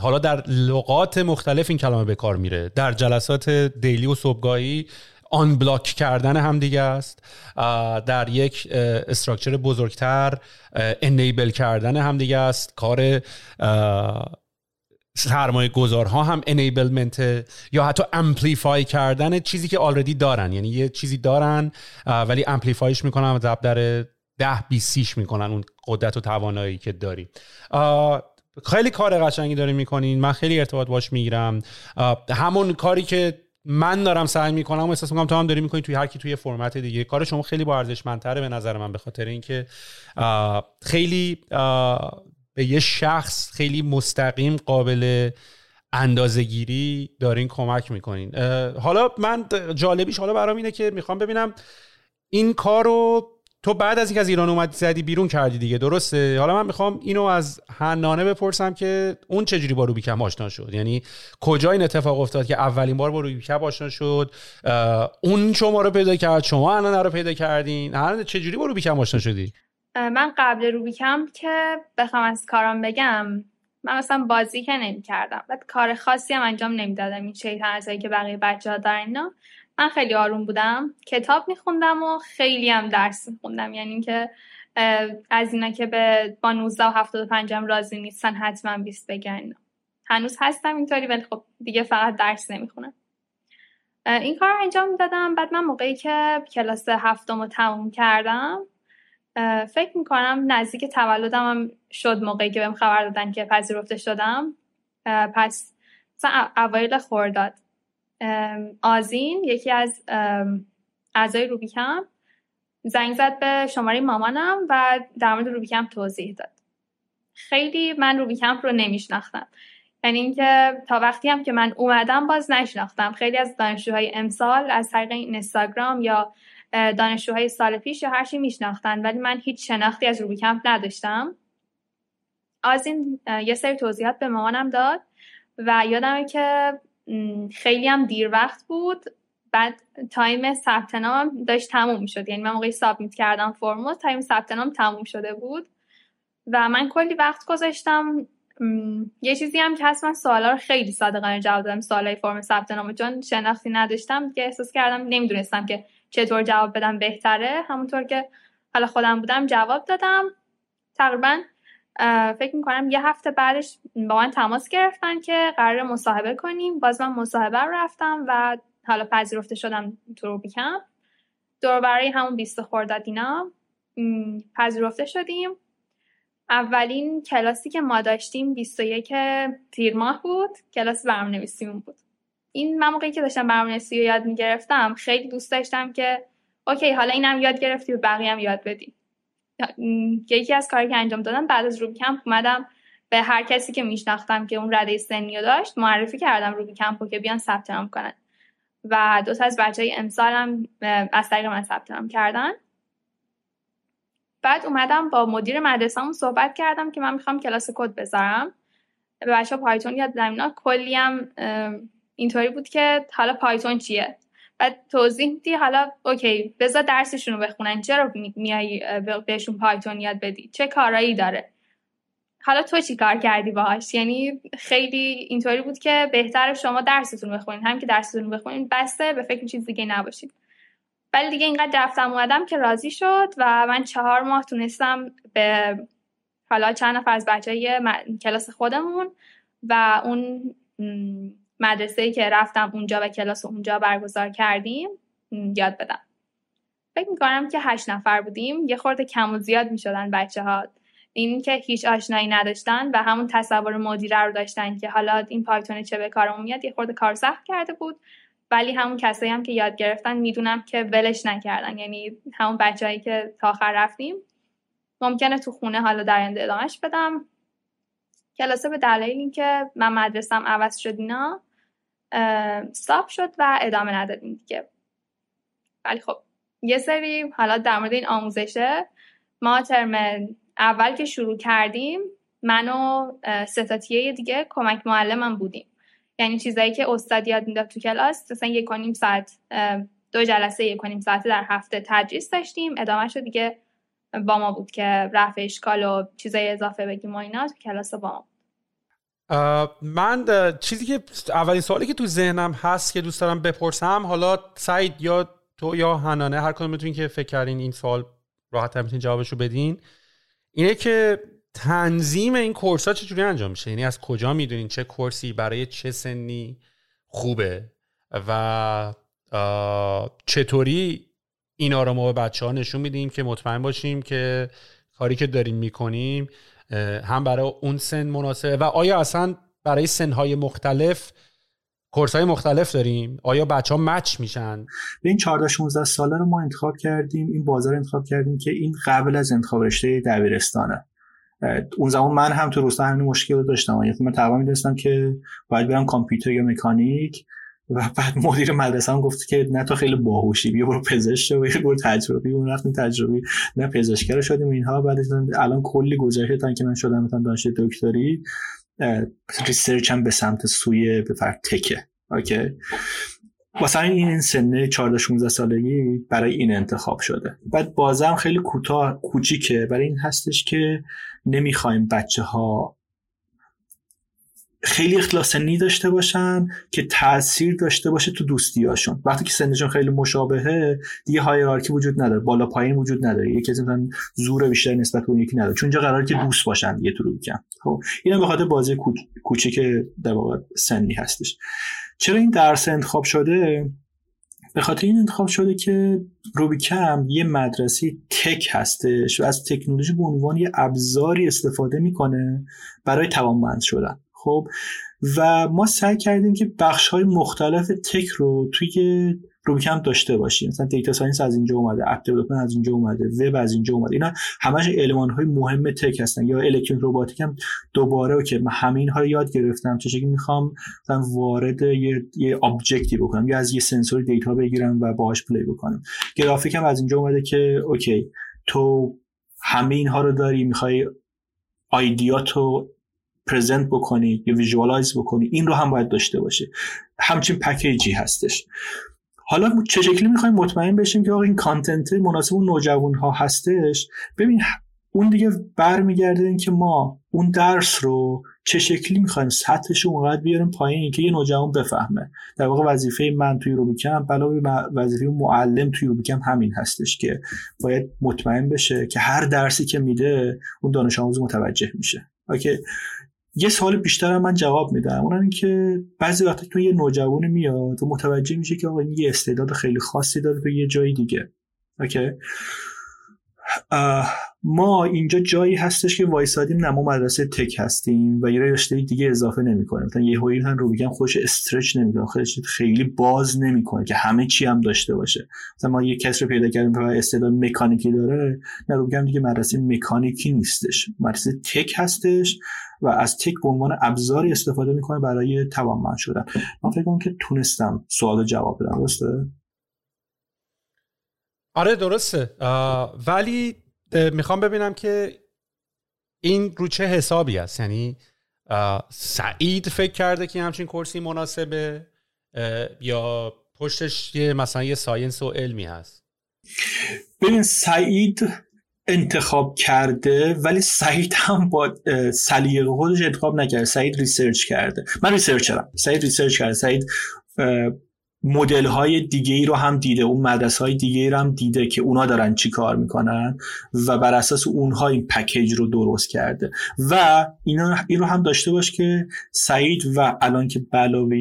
Speaker 1: حالا در لغات مختلف این کلمه به کار میره. در جلسات دیلی و صبحگاهی unblock کردن هم دیگه است. در یک structure بزرگتر enable کردن هم دیگه است. کار سرمایه گذارها هم enablement یا حتی amplify کردن چیزی که already دارن. یعنی یه چیزی دارن ولی amplify ش می‌کنن و در ده بیسیش می‌کنن اون قدرت و توانایی که داری خیلی کار قشنگی داری می‌کنین. من خیلی ارتباط باش می‌گیرم. همون کاری که من دارم سعی می‌کنم احساس می‌کنم تو هم داری می‌کنی توی هر کی توی فرمت دیگه. کار شما خیلی با ارزشمندتره به نظر من به خاطر اینکه خیلی به یه شخص خیلی مستقیم قابل اندازهگیری دارین کمک می‌کنین. حالا من جالبیش حالا برام اینه که می‌خوام ببینم این کار رو تو بعد از اینکه از ایران اومدی زدی بیرون کردی دیگه درسته؟ حالا من می‌خوام اینو از حنانه بپرسم که اون چجوری با روبیکم آشنا شد؟ یعنی کجا این اتفاق افتاد که اولین بار با روبیکم آشنا شد؟ اون شما رو پیدا کرد شما حنانه رو پیدا کردین؟ حنانه چجوری با روبیکم آشنا شدی؟
Speaker 3: من قبل روبیکم که بخوام از کارم بگم من مثلا بازی که نمی کردم بعد کار خاصی هم انجام نمی‌دادم این شیطان که بقیه بچه ها دارن من خیلی آروم بودم کتاب میخوندم و خیلی هم درس میخوندم. یعنی اینکه از اینا که به با 19 و 75 هم راضی نیستن حتما 20 بگن. هنوز هستم اینطوری ولی خب دیگه فقط درس نمی‌خونم. این کار رو انجام می‌دادم بعد من موقعی که کلاس هفتم رو تموم کردم فکر می‌کنم نزدیک تولدم هم شد موقعی که بهم خبر دادن که پذیرفته شدم. پس مثلا اوایل خورداد. آزین یکی از اعضای روبیکم زنگ زد به شماره مامانم و در مورد روبیکم توضیح داد. خیلی من روبیکمپ رو نمیشناختم. یعنی اینکه تا وقتی هم که من اومدم باز نشناختم. خیلی از دانشجوهای امسال از طریق اینستاگرام یا دانشجوهای سال پیش یا هرچی میشناختن. ولی من هیچ شناختی از روبیکمپ نداشتم. آزین یه سری توضیحات به مامانم داد و یادمه که خیلی هم دیر وقت بود. بعد time ثبت نام داشت تموم می‌شد. یعنی من موقعی submit کردم فرمو time ثبت نام تموم شده بود. و من کلی وقت گذاشتم. یه چیزی هم که هست من سوالا رو خیلی صادقانه جواب دادم سوالای فرم ثبت نام چون شناختی نداشتم که احساس کردم نمی‌دونستم که چطور جواب بدم بهتره. همونطور که حالا خودم بودم جواب دادم. تقریبا فکر می‌کنم یه هفته بعدش با من تماس گرفتن که قرار مصاحبه کنیم. باز من مصاحبه رو رفتم و حالا پذیرفته شدم تو دور برای همون بیست خورداد اینا پذیرفته شدیم. اولین کلاسی که ما داشتیم 21 تیر ماه بود. کلاس برنامه‌نویسیمون بود. این من موقعی که داشتم برنامه‌نویسی رو یاد می‌گرفتم خیلی دوست داشتم که اوکی حالا اینم یاد گرفتی و بقیه هم یاد بدی. یکی از کاری که انجام دادم بعد از روبی کمپ اومدم به هر کسی که میشناختم که اون رده سنی داشت معرفی کردم روبی کمپ که بیان ثبت نام کنن. و دو تا از بچه امسالم از طریق من ثبت نام کردن. بعد اومدم با مدیر مدرسه‌مون صحبت کردم که من می‌خوام کلاس کد بذارم. به بچه پایتون یاد اینا. کلی هم اینطوری بود که حالا پایتون چیه؟ بعد توضیح میدی؟ حالا okay بذار درسشون رو بخونن. چرا میای بهشون پایتون یاد بدی؟ چه کارایی داره؟ حالا تو چی کار کردی باهاش؟ یعنی خیلی اینطوری بود که بهتر شما درستون بخونین. هم که درستون بخونین بسته به فکر چیز دیگه نباشید. ولی دیگه اینقدر رفتم اومدم که راضی شد و من چهار ماه تونستم به حالا چند نفر از بچه کلاس خودمون و اون مدرسه که رفتم اونجا و کلاس اونجا برگزار کردیم یاد بدم. فکر می‌کنم که هشت نفر بودیم. یه خورده کم و زیاد می‌شدن بچه ها این که هیچ آشنایی نداشتن و همون تصور مدیره رو داشتن که حالا این پایتون چه به کارمون میاد یه خورده کار سخت کرده بود. ولی همون کسایی هم که یاد گرفتن می‌دونم که ولش نکردن. یعنی همون بچههایی که تا آخر رفتیم. ممکنه تو خونه حالا در آینده بدم. کلاسه به دلیل اینکه من مدرسم عوض شد اینا. استاپ شد و ادامه ندادیم دیگه. ولی خب یه سری حالا در مورد این آموزشه ما ترم اول که شروع کردیم من و ستاتیه دیگه کمک معلمم بودیم. یعنی چیزایی که استاد یاد می‌داد تو کلاس مثلا یک و نیم ساعت دو جلسه یک و نیم ساعت در هفته تدریس داشتیم. ادامه شد دیگه با ما بود که رفع اشکال و چیزای اضافه بگیم و اینا تو کلاس با ما
Speaker 1: من چیزی که اولین سوالی که تو ذهنم هست که دوست دارم بپرسم حالا سعید یا تو یا هنانه هر کدومتون که فکر کردین این سوال راحت می‌تونین جوابشو بدین. اینه که تنظیم این کورس ها چجوری انجام میشه؟ یعنی از کجا می‌دونین چه کورسی برای چه سنی خوبه؟ و چطوری اینا رو ما به بچه ها نشون میدیم که مطمئن باشیم که کاری که داریم می‌کنیم هم برای اون سن مناسبه. و آیا اصلا برای سنهای مختلف کورس های مختلف داریم؟ آیا بچه ها مچ میشن؟
Speaker 2: به این 14 16 ساله رو ما انتخاب کردیم این بازار انتخاب کردیم که این قبل از انتخاب رشته دبیرستانه. اون زمان من هم تو روستا همین مشکل رو داشتم. یعنی من تقریبا می‌دونستم که باید برم کامپیوتر یا مکانیک. و بعد مدیر مدرسه هم گفت که نه تو خیلی باهوشی بیا برو پزشک شو برو تجربی. اون رفتیم تجربی نه پزشک شدیم اینها. بعد الان کلی گذشته تا اینکه من شدم مثلا دانشجو دکتری research م به سمت سوی به طرف tech ه. Okay؟ واسه این سنه 14 16 سالگی برای این انتخاب شده. بعد بازم خیلی کوتاه کوچیکه. برای این هستش که نمی‌خوایم بچه ها خیلی اختلاف سنی داشته باشن که تاثیر داشته باشه تو دوستیاشون وقتی که سنشون خیلی مشابهه دیگه هایرارکی وجود نداره بالا پایین وجود نداره. یکی از مثلا زور بیشتر نسبت به اون یکی نداره. چون اینجا قراره که دوست باشن دیگه تو رو خب اینم به خاطر بازی کوچیک در واقع سنی هستش. چرا این درس انتخاب شده؟ به خاطر این انتخاب شده که روبیکمپ یه مدرسه tech هستش و از تکنولوژی به عنوان یه ابزاری استفاده می‌کنه برای توانمند شدن. خب و ما سعی کردیم که بخش های مختلف tech رو توی روبیکمپ داشته باشیم. مثلا data science از اینجا اومده app development از اینجا اومده وب از اینجا اومده. اینا همش المان های مهم tech هستن. یا الکترونیک روباتیک هم دوباره که من همه اینها رو یاد گرفتم. چه شکلی می‌خوام مثلا وارد یه یه بکنم یا از یه سنسور data بگیرم و باهاش play بکنم. گرافیک هم از اینجا اومده که okay تو همه اینها رو داری می‌خوای idea تو present بکنی یا visualize بکنی این رو هم باید داشته باشه. همچین package ی هستش. حالا چه شکلی می‌خوایم مطمئن بشیم که آقا این content مناسب اون نوجوان ها هستش؟ ببین اون دیگه برمیگرده این که ما اون درس رو چه شکلی می‌خوایم سطحش رو اونقدر بیاریم پایین که یه نوجوان بفهمه. در واقع وظیفه من توی روبیکمپ علاوه وظیفه معلم توی روبیکمپ همین هستش که باید مطمئن بشه که هر درسی که میده اون دانش آموز متوجه میشه. Okay؟ یه سوال بیشتر من جواب میدم. اونم این که بعضی وقتا تو یه نوجوان میاد و متوجه میشه که آقا این یه استعداد خیلی خاصی داره تو یه جای دیگه. Okay؟ ما اینجا جایی هستش که وایسادیم نه ما مدرسه tech هستیم و یه رشته دیگه اضافه نمی‌کنیم. مثلا یه هویل هم رو بگم خودش stretch نمی‌کنه خودش خیلی باز نمی‌کنه که همه چی هم داشته باشه. مثلا ما یه کس رو پیدا کردیم که استعداد مکانیکی داره. نه رو بگم دیگه مدرسه مکانیکی نیستش. مدرسه تک هستش و از تک به عنوان ابزاری استفاده می‌کنه برای توانمند شدن. من فکر کنم که تونستم سوال جواب بدم درسته؟
Speaker 1: آره درسته. ولی می‌خوام ببینم که این رو چه حسابی است یعنی سعید فکر کرده که همچین کرسی مناسبه یا پشتش یه مثلا یه science و علمی هست.
Speaker 2: ببین سعید انتخاب کرده ولی سعید هم با سلیقه خودش انتخاب نکرده. سعید research کرده. من researcher م. سعید research کرده. سعید مدل های دیگه ای رو هم دیده اون مدرسه های دیگه ای رو هم دیده که اونا دارن چی کار می‌کنن و بر اساس اونها این package رو درست کرده. و اینا این رو هم داشته باش که سعید و الان که علاوه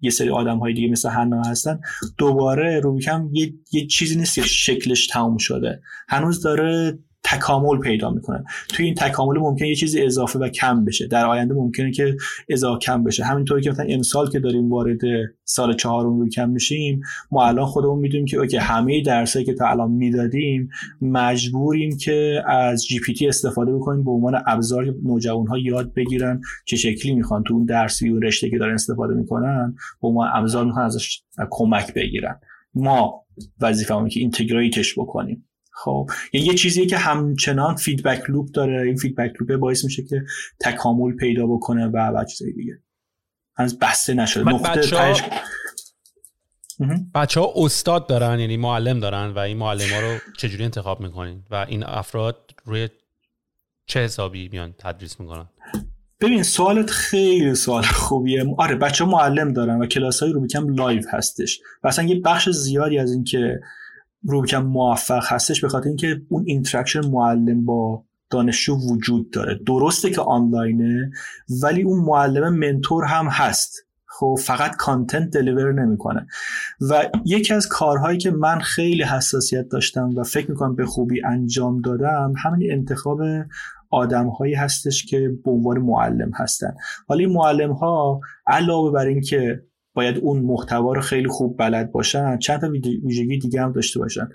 Speaker 2: یه سری آدم های دیگه مثل حنا هستن دوباره رو یه،, یه چیزی نیست که شکلش تموم شده. هنوز داره تکامل پیدا می‌کنه. توی این تکامل ممکنه یه چیزی اضافه و کم بشه. در آینده ممکنه که اضافه کم بشه. همینطوری که مثلا امسال که داریم وارد سال چهارم رو کم میشیم ما الان خودمون می‌دونیم که اوکی همه درسایی که تا الان می‌دادیم مجبوریم که از جی پی تی استفاده بکنیم به عنوان ابزار نوجوان ها یاد بگیرن چه شکلی می‌خوان تو اون درسی و رشته که دارن استفاده می‌کنن به عنوان ابزار می‌خوان ازش کمک بگیرن. ما وظیفمون که integrate ش بکنیم. خب. یعنی یه چیزیه که همچنان feedback loop داره. این feedback loop باعث میشه که تکامل پیدا بکنه و بعد چیزای دیگه. هنوز بسته نشده. نقطه
Speaker 1: بچه ها استاد دارن یعنی معلم دارن و این معلم ها رو چجوری انتخاب می‌کنین؟ و این افراد روی چه حسابی میان تدریس می‌کنن؟
Speaker 2: ببین سوالت خیلی سوال خوبیه. آره بچه ها معلم دارن و کلاس های روبیکمپ live هستش. و اصلا یه بخش زیادی از این که روبیکمپ موفق هستش به خاطر اینکه اون interaction معلم با دانشجو وجود داره. درسته که آنلاینه ولی اون معلم mentor هم هست. خب فقط content deliver نمی‌کنه. و یکی از کارهایی که من خیلی حساسیت داشتم و فکر می‌کنم به خوبی انجام دادم همین انتخاب آدم هایی هستش که به عنوان معلم هستن. حالا این معلم ها علاوه بر اینکه باید اون محتوا رو خیلی خوب بلد باشن. چند تا ویژگی دیگه هم داشته باشن.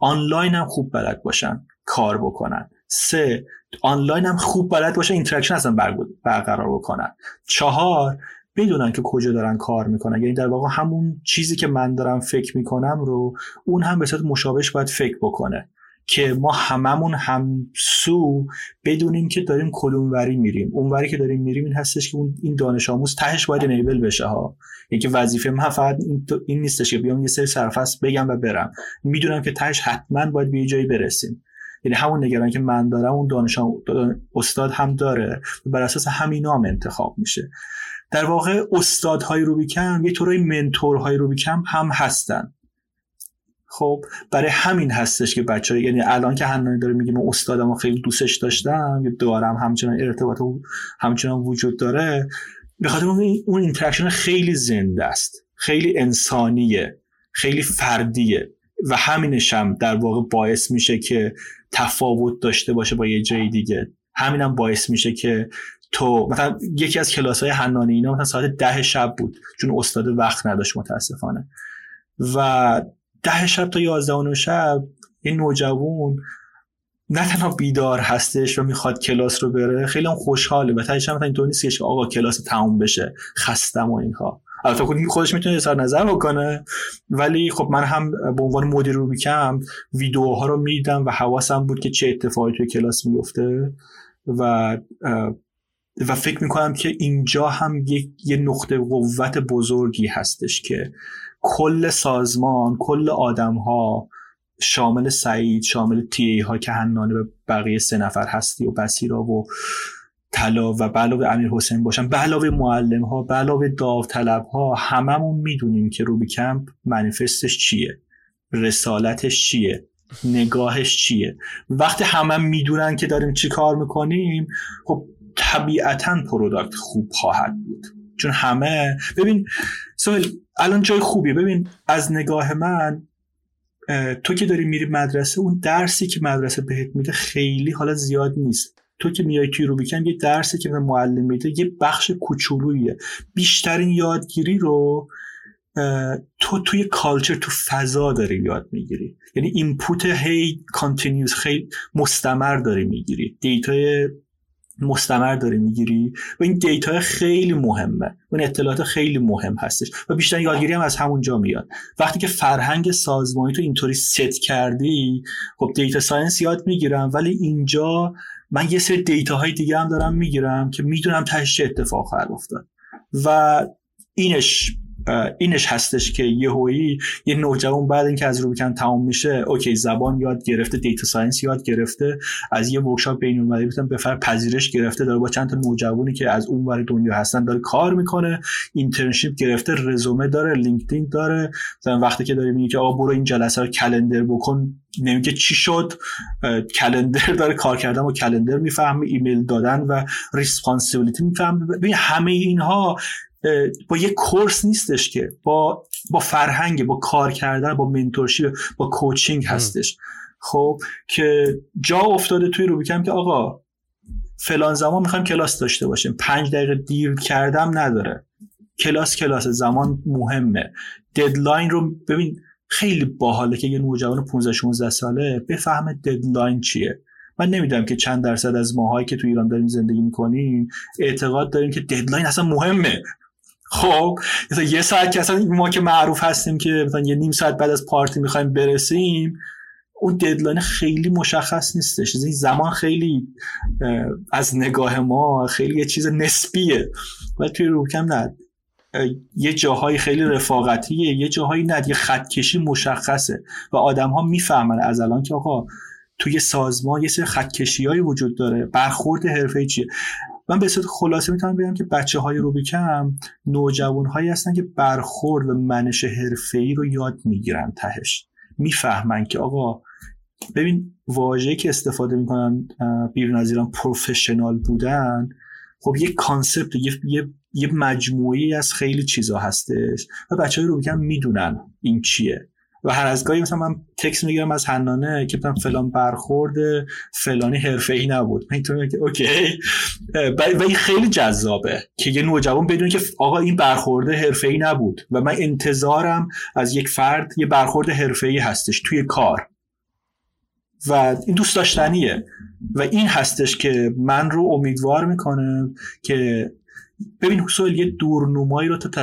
Speaker 2: آنلاین هم خوب بلد باشن. کار بکنن. سه آنلاین هم خوب بلد باشن. interaction اصلا برقرار بکنن. چهار بدونن که کجا دارن کار می‌کنن. یعنی در واقع همون چیزی که من دارم فکر می‌کنم رو اون هم به صورت مشابهش باید فکر بکنه. که ما هممون هم سو بدونیم که داریم کدوم وری میریم. اون وری که داریم میریم این هستش که اون این دانش آموز تهش باید انیبل بشه ها. که وظیفه من فقط این, این نیستش که بیام یه سری سرفصل بگم و برم. می‌دونم که تهش حتما باید به یه جایی برسیم. یعنی همون نگران که من دارم اون دانش استاد هم داره بر اساس همین هم انتخاب میشه. در واقع استادهای روبیکم یه طورای منتورهای روبیکم هم هستن. خب برای همین هستش که بچه یعنی الان که حنانی داره میگه من استادم خیلی دوستش داشتم یا دارم همچنان ارتباط همچنان وجود داره به خاطر اون اون interaction خیلی زنده است خیلی انسانیه خیلی فردیه و همینش هم در واقع باعث میشه که تفاوت داشته باشه با یه جای دیگه. همینم هم باعث میشه که تو مثلا یکی از کلاس های حنانی اینا مثلا ساعت ده شب بود چون استاد وقت نداشت متاسفانه. و ده شب تا یازده و شب این نوجوان نه تنها بیدار هستش و می‌خواد کلاس رو بره خیلی هم خوشحاله و تایش هم اینطور نیست که آقا کلاس تموم بشه خستم و اینها. البته خودش می‌تونه اظهار نظر بکنه ولی خب من هم به عنوان مدیر رو بیکم ویدیوها رو میدم و حواسم بود که چه اتفاقی توی کلاس میفته و و فکر می‌کنم که اینجا هم یه نقطه قوت بزرگی هستش که کل سازمان کل آدم ها شامل سعید شامل تی ها که هنانه به بقیه سه نفر هستی و بسیرا و طلا و به علاوه امیر حسین باشن به علاوه معلم ها به علاوه داوطلب ها هممون می‌دونیم که روبی کمپ منیفستش چیه رسالتش چیه نگاهش چیه. وقتی همه هم می‌دونن که داریم چی کار می‌کنیم خب طبیعتا product خوب خواهد بود. چون همه ببین سوال الان جای خوبیه. ببین از نگاه من تو که داری میری مدرسه اون درسی که مدرسه بهت میده خیلی حالا زیاد نیست. تو که میای توی روبیکمپ یه درسی که به معلم میده یه بخش کوچولویه. بیشترین یادگیری رو تو توی culture تو فضا داری یاد می‌گیری. یعنی input هی continuous خیلی مستمر داری می‌گیری. data ی مستمر داری می‌گیری و این data خیلی مهمه. این اطلاعات خیلی مهم هستش و بیشتر یادگیری هم از همونجا میاد. وقتی که فرهنگ سازمانی تو اینطوری ست کردی خب data science یاد می‌گیرم ولی اینجا من یه سری data های دیگه هم دارم می‌گیرم که می‌دونم تهش اتفاق خواهد افتاد. و اینش اینش هستش که یهویی یه نوجوان بعد اینکه از روبیکمپ تمام میشه okay زبان یاد گرفته data science یاد گرفته از یه workshop بین المللی به بفر پذیرش گرفته داره با چند تا نوجوانی که از اون ور دنیا هستن داره کار می‌کنه internship گرفته رزومه داره لینکدین داره مثلا وقتی که داره میگه آقا برو این جلسه رو calendar بکن نمیگه چی شد؟ calendar داره کار کردن و calendar می‌فهمه ایمیل دادن و responsibility می‌فهمه. همه اینها با یه course نیستش که با با فرهنگ با کار کردن با mentorship با coaching هستش. خب که جا افتاده توی روبیکمپ که آقا فلان زمان می‌خوایم کلاس داشته باشیم. پنج دقیقه دیر کردم نداره. کلاس کلاس زمان مهمه. deadline رو ببین خیلی باحاله که یه نوجوان 15 16 ساله بفهمه deadline چیه. من نمی‌دونم که چند درصد از ماهایی که تو ایران داریم زندگی می‌کنیم اعتقاد داریم که deadline اصلا مهمه. خب مثلا یه ساعت که اصلا ما که معروف هستیم که مثلا یه نیم ساعت بعد از party می‌خوایم برسیم اون deadline خیلی مشخص نیستش. این زمان خیلی از نگاه ما خیلی یه چیز نسبیه. و توی روبیکمپ نه. یه جاهای خیلی رفاقتیه یه جاهایی نه. یه خطکشی مشخصه و آدم ها می‌فهمن از الان که آقا توی سازمان یه سری خطکشی وجود داره. برخورد حرفه چیه؟ من به صورت خلاصه می‌تونم بگم که بچه های روبیکم نوجوان هایی هستن که برخورد و منش حرفه رو یاد می‌گیرن تهش. می‌فهمن که آقا ببین واژه‌ای که استفاده می‌کنن بیرون از ایران پروفشنال بودن خب یه کانسپت یه, یه،, یه مجموعی از خیلی چیزا هستش و بچه های روبیکم می‌دونن این چیه. و هر از گاهی مثلا من تکس می‌گیرم از حنانه که مثلا فلان برخورد فلانی ای نبود. من اینطوری که اوکی. و این خیلی جذابه که یه نوجوان بدونه که آقا این برخورد ای نبود و من انتظارم از یک فرد یه برخورد ای هستش توی کار. و این دوست داشتنیه. و این هستش که من رو امیدوار می‌کنه که ببین حسول یه دورنمایی رو تا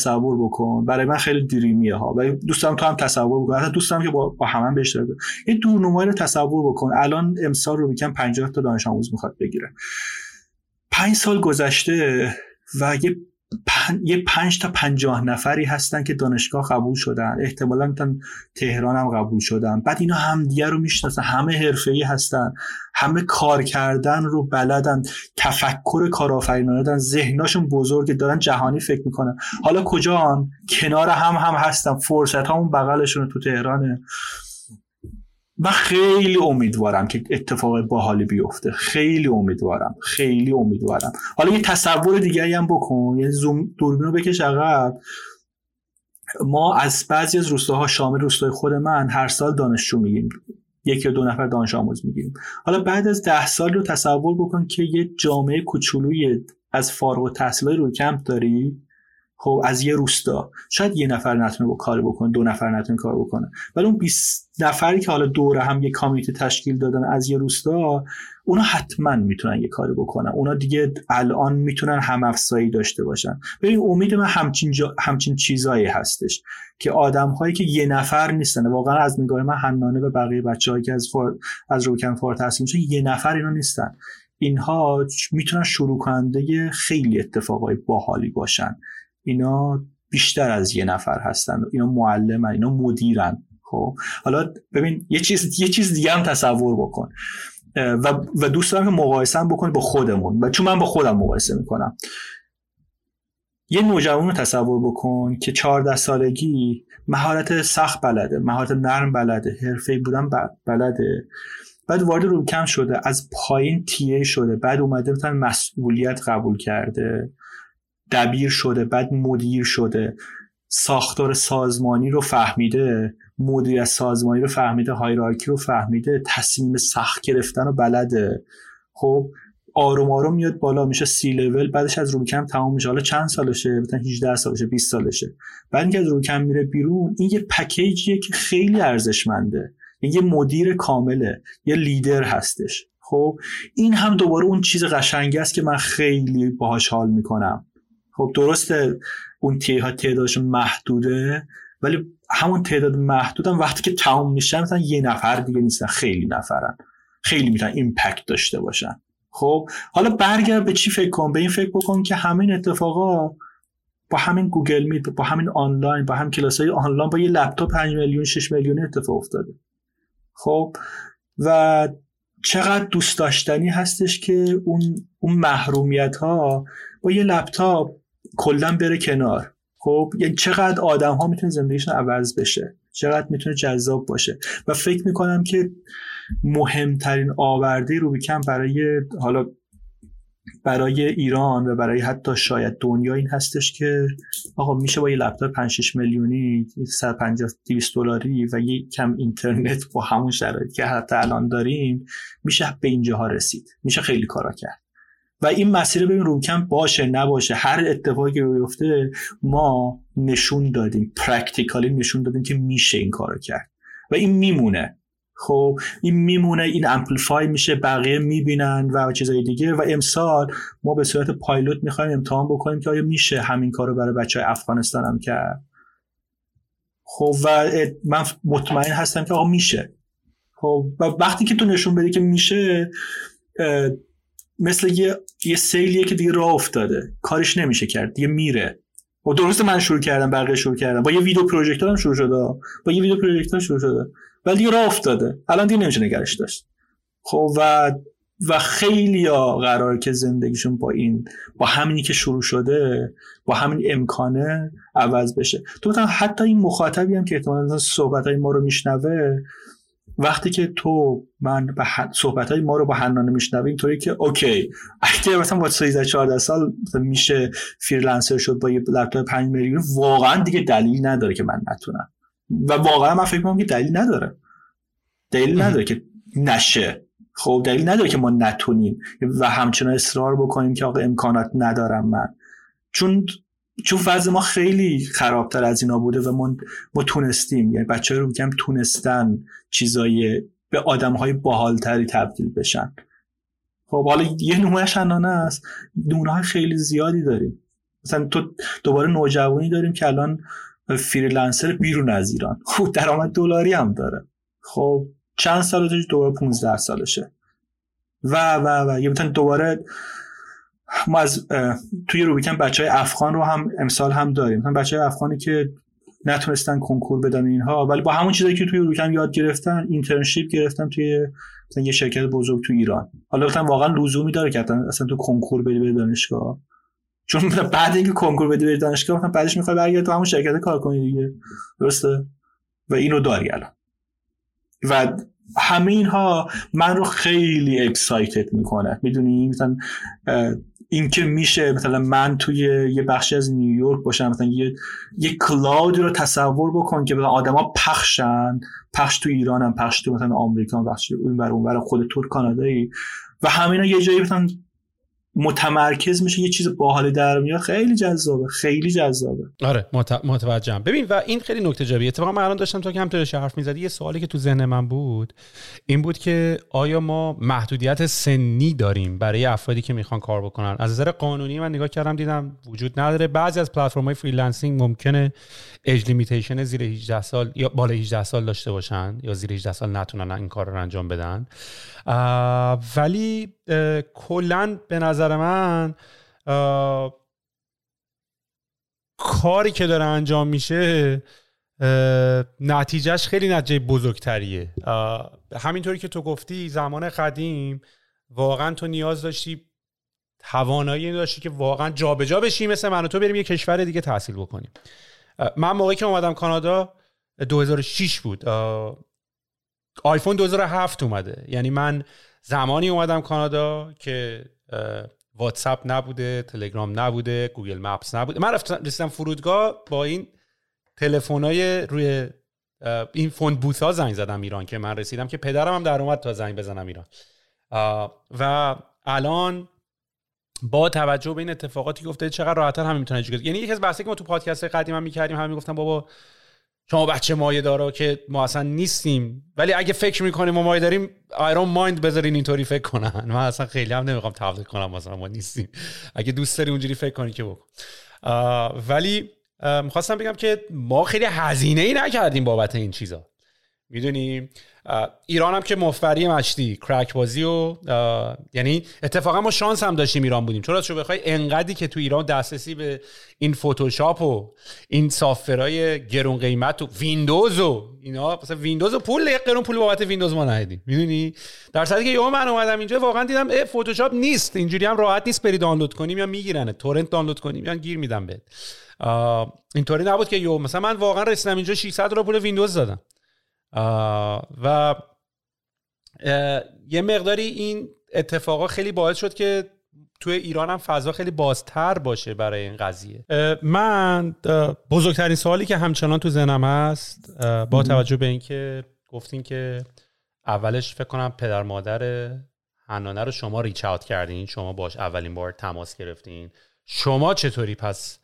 Speaker 2: تصور بکن. برای من خیلی دریمیه ها. ولی دوستم تو هم تصور بکن. حتی دوستم که با, با همه به اشتراک یه دورنمایی رو تصور بکن. الان امسال رو میگم 50 تا دانش آموز می‌خواد بگیره. پنج سال گذشته و یه یه پنج تا پنجاه نفری هستن که دانشگاه قبول شدن. احتمالا می‌تونن تهران هم قبول شدن. بعد اینا همدیگه رو می‌شناسن. همه حرفه‌ای هستن. همه کار کردن رو بلدن. تفکر کارآفرینانه دارن. ذهناشون بزرگه. دارن جهانی فکر می‌کنن. حالا کجا کنار هم هم هستن. فرصت همون بغلشون تو تهرانه. من خیلی امیدوارم که اتفاق باحالی بیفته. خیلی امیدوارم. خیلی امیدوارم. حالا یه تصور دیگری هم بکن. یه زوم دوربین رو بکش عقب. ما از بعضی از روستاها شامل روستای خود من هر سال دانشجو میگیم یک یا دو نفر دانش آموز می‌گیریم. حالا بعد از ده سال رو تصور بکن که یه جامعه کوچولوی از فارغ التحصیلای روی کمپ داری. خب از یه روستا. شاید یه نفر نتونه کار بکنه دو نفر نتونه کار بکنه. ولی اون 20 نفری که حالا دوره هم یه کامیته تشکیل دادن از یه روستا اونا حتما می‌تونن یه کاری بکنن. اونا دیگه الان می‌تونن هم افزایی داشته باشن. ببین امید من همچین, جا، همچین چیزایی هستش که آدم هایی که یه نفر نیستن واقعا از نگاه من حنانه به بقیه بچه‌هایی که از فار... از روکن فار تحصیل میشن یه نفر اینا نیستن. اینها می‌تونن شروع کننده خیلی اتفاقای باحالی باشن. اینا بیشتر از یه نفر هستن. اینا معلمن اینا مدیرن. خب حالا ببین یه چیز یه چیز دیگه هم تصور بکن. و, و دوست دارم که مقایسه بکنی با خودمون. و چون من با خودم مقایسه می‌کنم. یه نوجوان رو تصور بکن که 14 سالگی مهارت سخت بلده مهارت نرم بلده حرفه‌ای بودن بلده. بعد وارد رو کم شده از پایین تیه شده بعد اومده مثلا مسئولیت قبول کرده. دبیر شده بعد مدیر شده. ساختار سازمانی رو فهمیده مدیر سازمانی رو فهمیده هایرارکی رو فهمیده تصمیم سخت گرفتن رو بلده. خب آروم آروم میاد بالا میشه سی لول بعدش از روکم تمام میشه. حالا چند سالشه؟ مثلا 18 سالشه 20 سالشه. بعد اینکه از روکم میره بیرون این یه پکیجیه که خیلی ارزشمنده. این یه مدیر کامله یه لیدر هستش. خب این هم دوباره اون چیز قشنگی است که من خیلی باهاش حال می‌کنم. خب درسته اون تیه ها تعدادش محدوده ولی همون تعداد محدودم وقتی که تمام میشن مثلا یه نفر دیگه نیستن خیلی نفرن. خیلی می‌تونن impact داشته باشن. خب حالا برگرد به چی فکر کن؟ به این فکر بکن که همین اتفاقا با همین Google Meet با همین آنلاین با هم کلاس های آنلاین با یه لپتاپ 5 میلیون 6 میلیون اتفاق افتاده. خب و چقدر دوست داشتنی هستش که اون اون محرومیت ها با یه لپتاپ کلا بره کنار. خب یعنی چقدر آدم ها می‌تونه زندگیشون عوض بشه چقدر می‌تونه جذاب باشه. و فکر می‌کنم که مهمترین آورده روبیکم برای حالا برای ایران و برای حتی شاید دنیا این هستش که آقا میشه با یه لپتاپ 5 6 میلیونی 150 200 دلاری و یه کم اینترنت با همون شرایطی که حتی الان داریم میشه به اینجاها رسید. میشه خیلی کارا کرد. و این مسیر ببین روکم باشه نباشه هر اتفاقی که بیفته ما نشون دادیم پرکتیکالی نشون دادیم که میشه این کارو کرد. و این میمونه. خب این میمونه این امپلیفای میشه بقیه می‌بینن و چیزای دیگه. و امسال ما به صورت پایلوت می‌خوایم امتحان بکنیم که آیا میشه همین کارو برای بچه های افغانستان هم کرد. خب و من مطمئن هستم که آقا میشه. خب و وقتی که تو نشون بدی که میشه مثل یه یه سیلیه که دیگه راه افتاده. کارش نمیشه کرد. دیگه میره. و درسته من شروع کردم بقیه شروع کردم با یه ویدیو پروژکتورم شروع شده. با یه ویدیو پروژکتور شروع شده. ولی دیگه راه افتاده. الان دیگه نمیشه نگرش داشت. خب و و خیلی ها قرار که زندگیشون با این با همینی که شروع شده با همین امکانه عوض بشه. تو حتی این مخاطبی هم که احتمالا صحبت های ما رو میشنوه وقتی که تو من به صحبت های ما رو با حنانه میشنوه اینطوری که اوکی. اگه مثلا با 13 14 سال میشه فریلنسر شد با یه لپتاپ 5 میلیون واقعا دیگه دلیل نداره که من نتونم. و واقعا من فکر می‌کنم که دلیل نداره. دلیل نداره که نشه. خب دلیل نداره که ما نتونیم و همچنان اصرار بکنیم که آقا امکانات ندارم من. چون چون فضل ما خیلی خرابتر از اینا بوده و ما, ما تونستیم. یعنی بچه رو بگم تونستن چیزای به آدم های باحالتری تبدیل بشن. خب حالا یه نمونهش هنانه است نمونه خیلی زیادی داریم. مثلا تو دوباره نوجوانی داریم که الان فریلنسر بیرون از ایران. خب درآمد دلاری هم داره. خب چند سالش دوباره 15 سالشه. و و و. یه دوباره ما از توی روبیکن بچه های افغان رو هم امسال هم داریم. مثلا بچه های افغانی که نتونستن کنکور بدن اینها ولی با همون چیزایی که توی روبیکن یاد گرفتن اینترنشیپ گرفتن توی مثلا یه شرکت بزرگ تو ایران. حالا مثلا واقعا لزومی داره که اصلا تو کنکور بدی به دانشگاه. چون بعد اینکه کنکور بدی به دانشگاه مثلا بعدش می‌خوای برگردی تو همون شرکت کار کنی دیگه. درسته؟ و اینو داری الان. و همه اینها من رو خیلی اکسایتد می‌کنه. می‌دونی؟ مثلا اینکه میشه مثلا من توی یه بخشی از نیویورک باشم مثلا یه یه cloud رو تصور بکن که آدما پخشن پخش تو ایران هم پخش تو مثلا آمریکا پخش اون بر اون خود تو کانادایی. و همینا یه جایی مثلا متمرکز میشه یه چیز باحال در میاد خیلی جذابه خیلی جذابه.
Speaker 1: آره متوجهم. ببین و این خیلی نکته جالبیه. اتفاقا من الان داشتم تو که همینطور حرف می‌زدی یه سوالی که تو ذهن من بود این بود که آیا ما محدودیت سنی داریم برای افرادی که می‌خوان کار بکنن؟ از نظر قانونی من نگاه کردم دیدم وجود نداره. بعضی از پلتفرم های freelancing ممکنه اج لیمیتیشن زیر 18 سال یا بالا 18 سال داشته باشن یا زیر 18 سال نتونن این کار رو انجام بدن. ولی کلا به نظر من کاری که داره انجام میشه نتیجهش خیلی نتیجه بزرگتریه. همینطوری که تو گفتی زمان قدیم واقعا تو نیاز داشتی توانایی داشتی که واقعا جابجا جا بشی مثل من و تو بریم یه کشور دیگه تحصیل بکنیم. من موقعی که اومدم کانادا 2006 بود. آیفون 2007 اومده. یعنی من زمانی اومدم کانادا که واتساپ نبوده تلگرام نبوده Google Maps نبوده. من رسیدم فرودگاه با این های روی این phone booth ها زنگ زدم ایران که من رسیدم که پدرم هم در اومد تا زنگ بزنم ایران. و الان با توجه به این اتفاقاتی گفته چقدر راحتتر همین می‌تونه یعنی یکی از بحثی که ما تو پادکست قدیم هم می‌کردیم همین گفتم بابا شما بچه مایه دارا که ما اصلا نیستیم. ولی اگه فکر می‌کنیم ما مایه داریم آیرون مایند بذارین اینطوری فکر کنن. من اصلا خیلی هم نمی‌خوام تبلیغ کنم مثلا ما نیستیم. اگه دوست داری اونجوری فکر کنی که بکن. ولی می‌خواستم بگم که ما خیلی هزینه ای نکردیم بابت این چیزا. می‌دونیم ایران هم که مفبری مشتی کرک بازی و یعنی اتفاقا ما شانس هم داشتیم ایران بودیم. راستشو بخوای انقدری که تو ایران دسترسی به این فتوشاپ و این software های گرون قیمت و ویندوز و اینا مثلا ویندوز یه قرون پول بابت ویندوز ما ندیدیم. می‌دونی؟ در صورتی که یهو من اومدم اینجا واقعا دیدم اه فتوشاپ نیست. اینجوری هم راحت نیست بری دانلود کنیم یا میگیرنت torrent دانلود کنیم یا گیر میدم بهت. اینطوری نبود که یهو مثلا من واقعا رسیدم اینجا 600 دلار پول ویندوز دادم. و یه مقداری این اتفاقا خیلی باعث شد که توی ایران هم فضا خیلی بازتر باشه برای این قضیه. من بزرگترین سوالی که همچنان تو ذهنم هست با توجه به اینکه گفتین که اولش فکر کنم پدر مادر حنانه رو شما ریچ اوت کردین شما باش اولین بار تماس گرفتین. شما چطوری؟ پس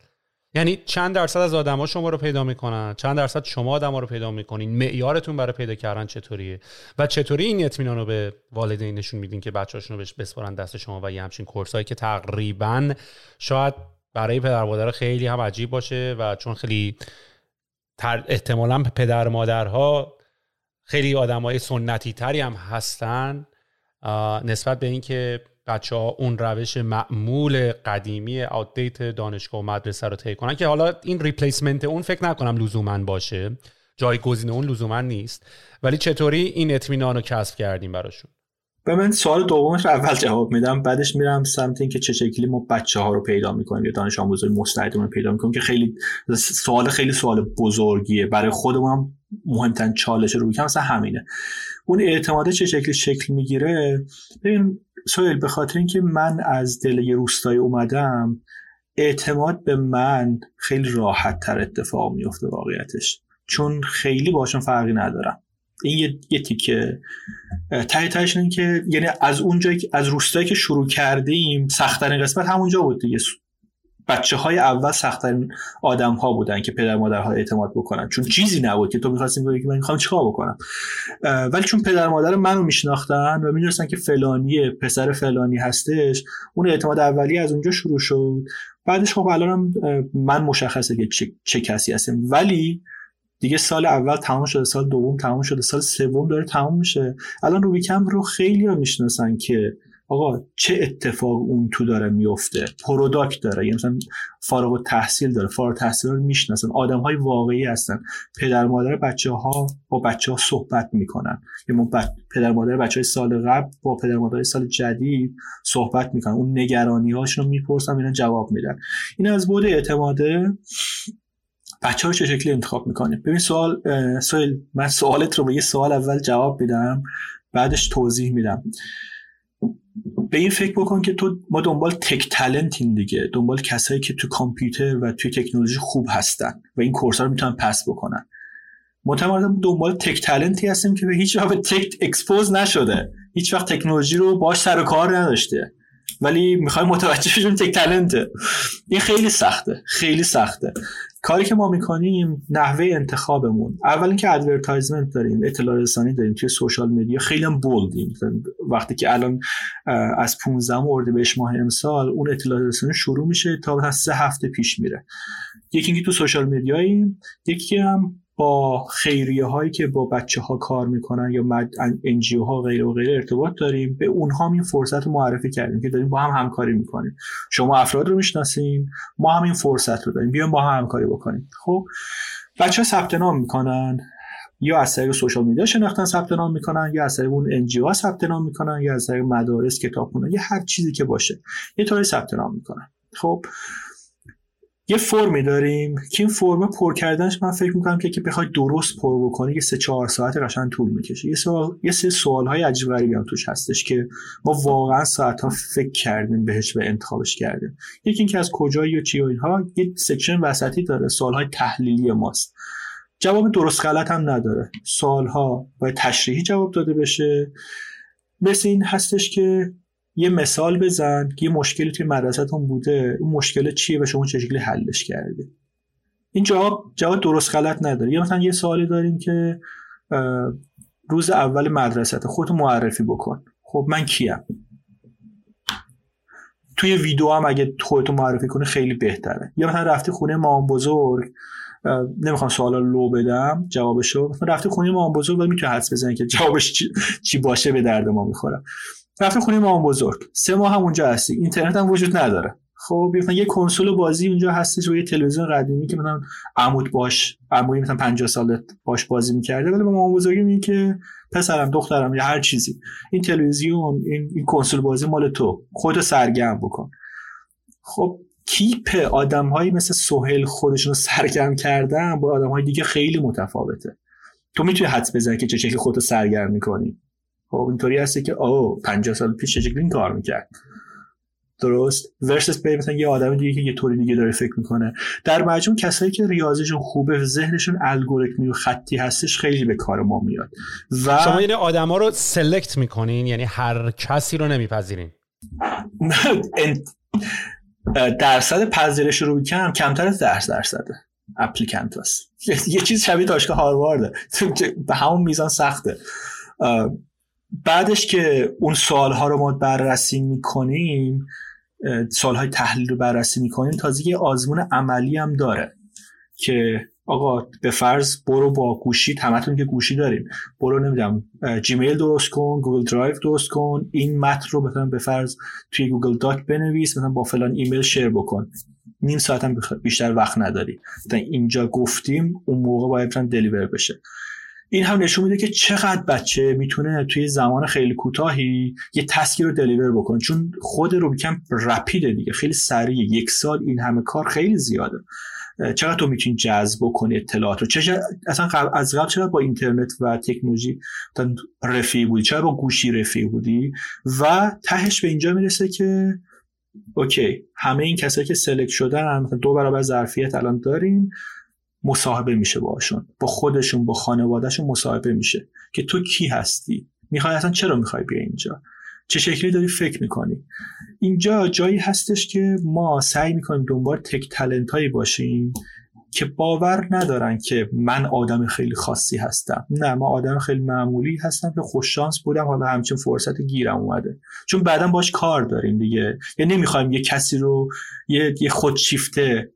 Speaker 1: یعنی چند درصد از آدما شما رو پیدا می‌کنن چند درصد شما آدما رو پیدا می‌کنین معیارتون برای پیدا کردن چطوریه؟ و چطوری این اطمینان رو به والدین نشون میدین که بچه‌هاشون رو بهش بسپارن دست شما و یه همچین کورسایی که تقریبا شاید برای پدر مادر خیلی هم عجیب باشه و چون خیلی احتمالا پدر مادرها خیلی آدمای سنتی تری هم هستن نسبت به اینکه بچه ها اون روش معمول قدیمی آدیت دانشگاه و مدرسه رو طی کنن که حالا این ریپلیسمنت اون فکر نکنم لزوما باشه. جایگزین اون لزوما نیست. ولی چطوری این اطمینان رو کسب کردیم براشون؟
Speaker 2: به من سوال دومش رو اول جواب میدم بعدش میرم سمت اینکه چه شکلی ما بچه ها رو پیدا می‌کنیم یا دانش آموزای مستعدمون رو پیدا می‌کنیم که خیلی سوال خیلی سوال بزرگیه. برای خودمون مهمترین چالش رو بکنم مثلا همینه. اون اعتماده چه شکلی شکل می‌گیره؟ ببین سویل به خاطر اینکه من از دل یه روستایی اومدم اعتماد به من خیلی راحت تر اتفاق میفته واقعیتش. چون خیلی باشون فرقی ندارم. این یه, یه تیکه. ته که یعنی از اونجا از روستایی که شروع کردیم سختترین قسمت همونجا بود دیگه. بچه های اول سختترین آدم ها بودن که پدر مادرها اعتماد بکنن. چون چیزی نبود که تو می‌خواستیم بگی که من می‌خوام چیکار بکنم. ولی چون پدر مادر منو میشناختن و می‌دونستن که فلانی پسر فلانی هستش اون اعتماد اولی از اونجا شروع شد. بعدش خب الانم من مشخصه که چه, چه کسی هستم. ولی دیگه سال اول تمام شده سال دوم تمام شده سال سوم داره تمام میشه. الان روبیکم رو خیلی ها می‌شناسن که آقا چه اتفاق اون تو داره میفته؟ پروداکت داره یعنی مثلا فارغ و تحصیل داره فارغ تحصیل رو می‌شناسن آدم های واقعی هستن. پدر مادر بچه ها با بچه ها صحبت می‌کنن. یعنی پدر مادر بچه های سال قبل با پدر مادر سال جدید صحبت می‌کنن. اون نگرانی هاشون رو می‌پرسن اینا جواب میدن. این از بود اعتماده بچه رو چه شکلی انتخاب می‌کنیم ببین سوال سوال من سوالت رو به یه سوال اول جواب میدم بعدش توضیح میدم. به این فکر بکن که تو ما دنبال تک تلنتیم دیگه. دنبال کسایی که تو کامپیوتر و توی تکنولوژی خوب هستن و این کورس رو می‌تونن پس بکنن. متمرکز دنبال tech talent ی هستیم که به هیچ وقت tech expose نشده. هیچ وقت تکنولوژی رو باش سر و کار نداشته. ولی می‌خوایم متوجه شیم tech talent ه این خیلی سخته خیلی سخته. کاری که ما می‌کنیم نحوه انتخابمون. اول اینکه advertisement داریم اطلاع رسانی داریم توی social media خیلی bold یم وقتی که الان از 15 اردیبهشت ماه امسال اون اطلاع رسانی شروع میشه تا سه هفته پیش میره. یکی اینکه تو social media ییم یکی هم با خیریه هایی که با بچه ها کار می‌کنن یا NGO ها غیر و غیر ارتباط داریم به اونها این فرصت رو معرفی کردیم که داریم با هم همکاری می‌کنیم. شما افراد رو می‌شناسیم ما هم این فرصت رو داریم. بیایم با هم همکاری بکنیم. خب بچه ها ثبت نام می‌کنن یا از طریق social media شناختن ثبت نام می‌کنن یا از طریق اون NGO ها ثبت نام می‌کنن یا از طریق مدارس کتابخونه یا هر چیزی که باشه. یه طوری ثبت نام می‌کنن. خب یه فرمی داریم که این فرم پر کردنش من فکر می‌کنم که که بخوای درست پر بکنی که سه چهار ساعت قشنگ طول می‌کشه. یه سوال یه سه سوال های عجیب غریبی هم توش هستش که ما واقعا ساعت ها فکر کردیم بهش و انتخابش کردیم. یکی اینکه از کجایی و چی و اینها یه سکشن وسطی داره سوال های تحلیلی ماست. جواب درست غلط هم نداره. سوال ها باید تشریحی جواب داده بشه. مثل این هستش که یه مثال بزن که یه مشکلی توی مدرسهتون بوده. اون مشکل چیه و شما چه شکلی حلش کردی؟ این جواب جواب درست غلط نداره. یا مثلا یه سوالی داریم که روز اول مدرسه خودتو معرفی بکن. خب من کیم؟ توی ویدیو هم اگه خودتو معرفی کنی خیلی بهتره. یا مثلا رفتی خونه مام بزرگ نمی‌خوام سوالا لو بدم جوابشو. رفتی خونه مام بزرگ و می‌تونی حدس بزنی که جوابش چی باشه به درد ما می‌خوره. رفتیم خونه مامان بزرگ. سه ماه هم اونجا هستی. اینترنت هم وجود نداره. خب یه کنسول بازی اونجا هستش و یه تلویزیون قدیمی که مثلا عمود باش عموی مثلا 50 سال باش بازی می‌کرده. ولی مامان بزرگی میگه که پسرم دخترم یا هر چیزی این تلویزیون این, این کنسول بازی مال تو. خودتو سرگرم بکن. خب کیپ آدم هایی مثل سهیل خودشون رو سرگرم کردن با آدم های دیگه خیلی متفاوته. تو می‌تونی حدس بزنی که چه شکلی خودتو سرگرم می‌کنی. خب اینطوری هستی که او 50 سال پیش چه این کار می‌کرد؟ درست. ورسس بی مثلا یه آدم دیگه که یه طوری دیگه داره فکر می‌کنه. در مجموع کسایی که ریاضیشون خوبه ذهنشون الگوریتمی و خطی هستش خیلی به کار ما میاد.
Speaker 1: و شما یعنی آدما رو سلکت می‌کنین؟ یعنی هر کسی رو نمیپذیرین؟
Speaker 2: درصد پذیرش رو کم کمتر از درصد درصده applicant هست. یه چیز شبیه دانشگاه هاروارده. به همون میزان سخته. بعدش که اون سوالها رو ما بررسی می‌کنیم سوالهای تحلیل رو بررسی می‌کنیم تازه یه آزمون عملی هم داره که آقا به فرض برو با گوشی همتون که گوشی داریم برو نمی‌دونم جیمیل درست کن Google Drive درست کن این متن رو مثلا به فرض توی Google Doc بنویس مثلا با فلان ایمیل share بکن. نیم ساعت بیشتر وقت نداری. اینجا گفتیم اون موقع باید دلیور بشه. این هم نشون میده که چقدر بچه می‌تونه توی زمان خیلی کوتاهی یه تسکی رو دلیور بکنه. چون خود روبیکم رپیده دیگه خیلی سریع یک سال این همه کار خیلی زیاده. چقدر تو می‌تونی جذب بکنی اطلاعات رو چه اصلا از قبل چرا با اینترنت و تکنولوژی رفیع بودی؟ چرا با گوشی رفیع بودی؟ و تهش به اینجا می‌رسه که اوکی همه این کسایی که سلکت شدن دو برابر ظرفیت الان داریم. مصاحبه میشه باشون با خودشون با خانوادهشون مصاحبه میشه. که تو کی هستی؟ می‌خوای اصلا چرا می‌خوای بیا اینجا؟ چه شکلی داری فکر می‌کنی؟ اینجا جایی هستش که ما سعی می‌کنیم دنبال تک تلنت هایی باشیم که باور ندارن که من آدم خیلی خاصی هستم. نه ما آدم خیلی معمولی هستم که خوششانس بودم حالا همچین فرصت گیرم اومده. چون بعدا باش کار داریم دیگه. یعنی نمی‌خوایم یه کسی رو یه, یه خودشیفته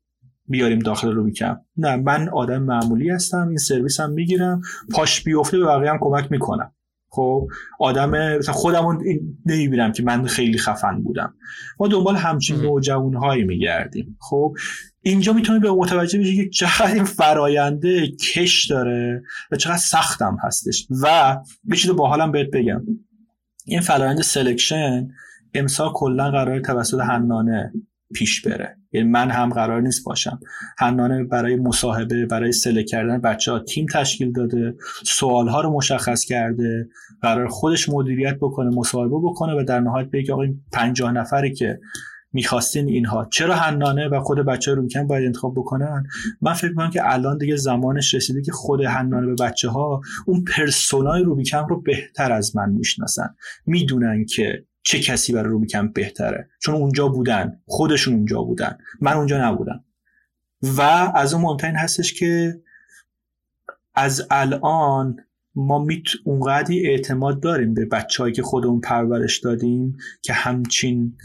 Speaker 2: بیاریم داخل رو بیکم نه من آدم معمولی هستم این سرویس هم می‌گیرم. پاش بیفته به بقیه هم کمک می‌کنم. خب آدم مثلا خودمون نمی‌بینم که من خیلی خفن بودم. ما دنبال همچین نوجوان هایی میگردیم. خب اینجا می‌تونی به متوجه بشی که چقدر این فراینده کش داره و چقدر سختم هستش. و یه چیز باحالم بهت بگم. این فرایند selection امسال کلا قرار توسط حنانه پیش بره. یعنی من هم قرار نیست باشم. حنانه برای مصاحبه برای select کردن بچه ها تیم تشکیل داده سوال ها رو مشخص کرده قرار خودش مدیریت بکنه مصاحبه بکنه و در نهایت بگه آقا این 50 نفری که می‌خواستین اینها. چرا حنانه و خود بچه های روبیکمپ باید انتخاب بکنن؟ من فکر می‌کنم که الان دیگه زمانش رسیده که خود حنانه و بچه ها اون persona ی روبیکمپ رو بهتر از من می‌شناسن. می‌دونن که چه کسی برای روبیکم بهتره؟ چون اونجا بودن. خودشون اونجا بودن. من اونجا نبودم. و از اون مهمترین هستش که از الان ما میت اونقدی اعتماد داریم به بچههایی که خودمون پرورش دادیم که همچین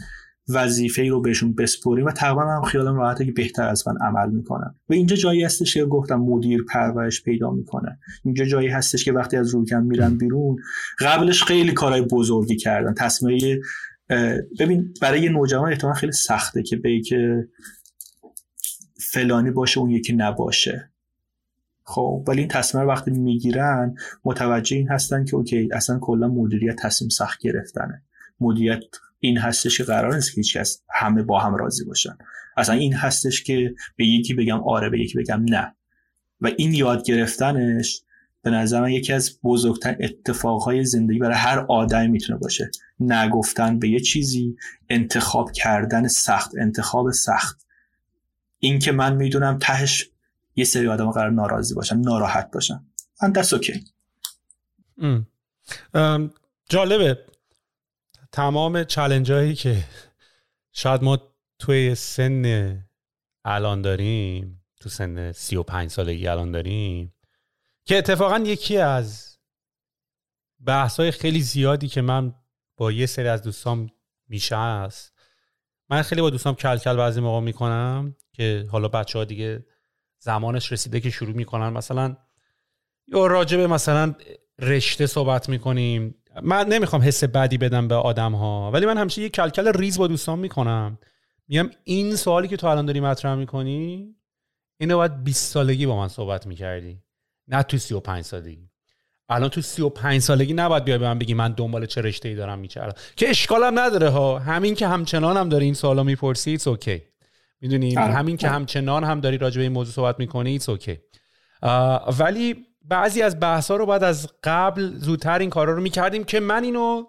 Speaker 2: وظیفه رو بهشون بسپوریم و تقریبا هم خیالم راحته که بهتر از من عمل می‌کنن. و اینجا جایی هستش که گفتم مدیر پرورش پیدا می‌کنه. اینجا جایی هستش که وقتی از روکم میرن بیرون قبلش خیلی کارهای بزرگی کردن. تصمیم ببین برای نوجوان احتمال خیلی سخته که به که فلانی باشه اون یکی نباشه. خب ولی این تصمیم وقتی می‌گیرن متوجه این هستن که اوکی اصلا کلا مدیریت تصمیم سخت گرفتنه. مدیریت این هستش که قرار نیست که هیچکس همه با هم راضی باشن. اصلا این هستش که به یکی بگم آره به یکی بگم نه. و این یاد گرفتنش به نظر من یکی از بزرگترین اتفاقهای زندگی برای هر آدمی می‌تونه باشه. نگفتن به یه چیزی انتخاب کردن سخت انتخاب سخت. این که من می‌دونم تهش یه سری آدم قرار ناراضی باشن ناراحت باشن. من دست اوکی
Speaker 1: جالبه. تمام چلنج هایی که شاید ما توی سن الان داریم تو سن 35 سالگی الان داریم که اتفاقا یکی از بحث های خیلی زیادی که من با یه سری از دوستام میشه است من خیلی با دوستام کل کل بعضی موقع می‌کنم که حالا بچه ها دیگه زمانش رسیده که شروع می‌کنن. مثلا یا راجبه مثلا رشته صحبت می‌کنیم. من نمی‌خوام حس بدی بدم به آدم ها ولی من همیشه یه کلکل ریز با دوستان می‌کنم. میگم این سوالی که تو الان داری مطرح می‌کنی اینو باید 20 سالگی با من صحبت می‌کردی نه تو 35 سالگی. الان تو 35 سالگی نباید بیای به من بگی من دنبال چه رشته ای دارم میگردم که اشکالم نداره ها. همین که همچنان هم داری این سوالا می‌پرسی it's okay می‌دونی؟ آره. همین که همچنان هم داری راجع به این موضوع صحبت می‌کنی it's okay ولی بعضی از بحث رو باید از قبل زودتر این کارا رو می‌کردیم که من اینو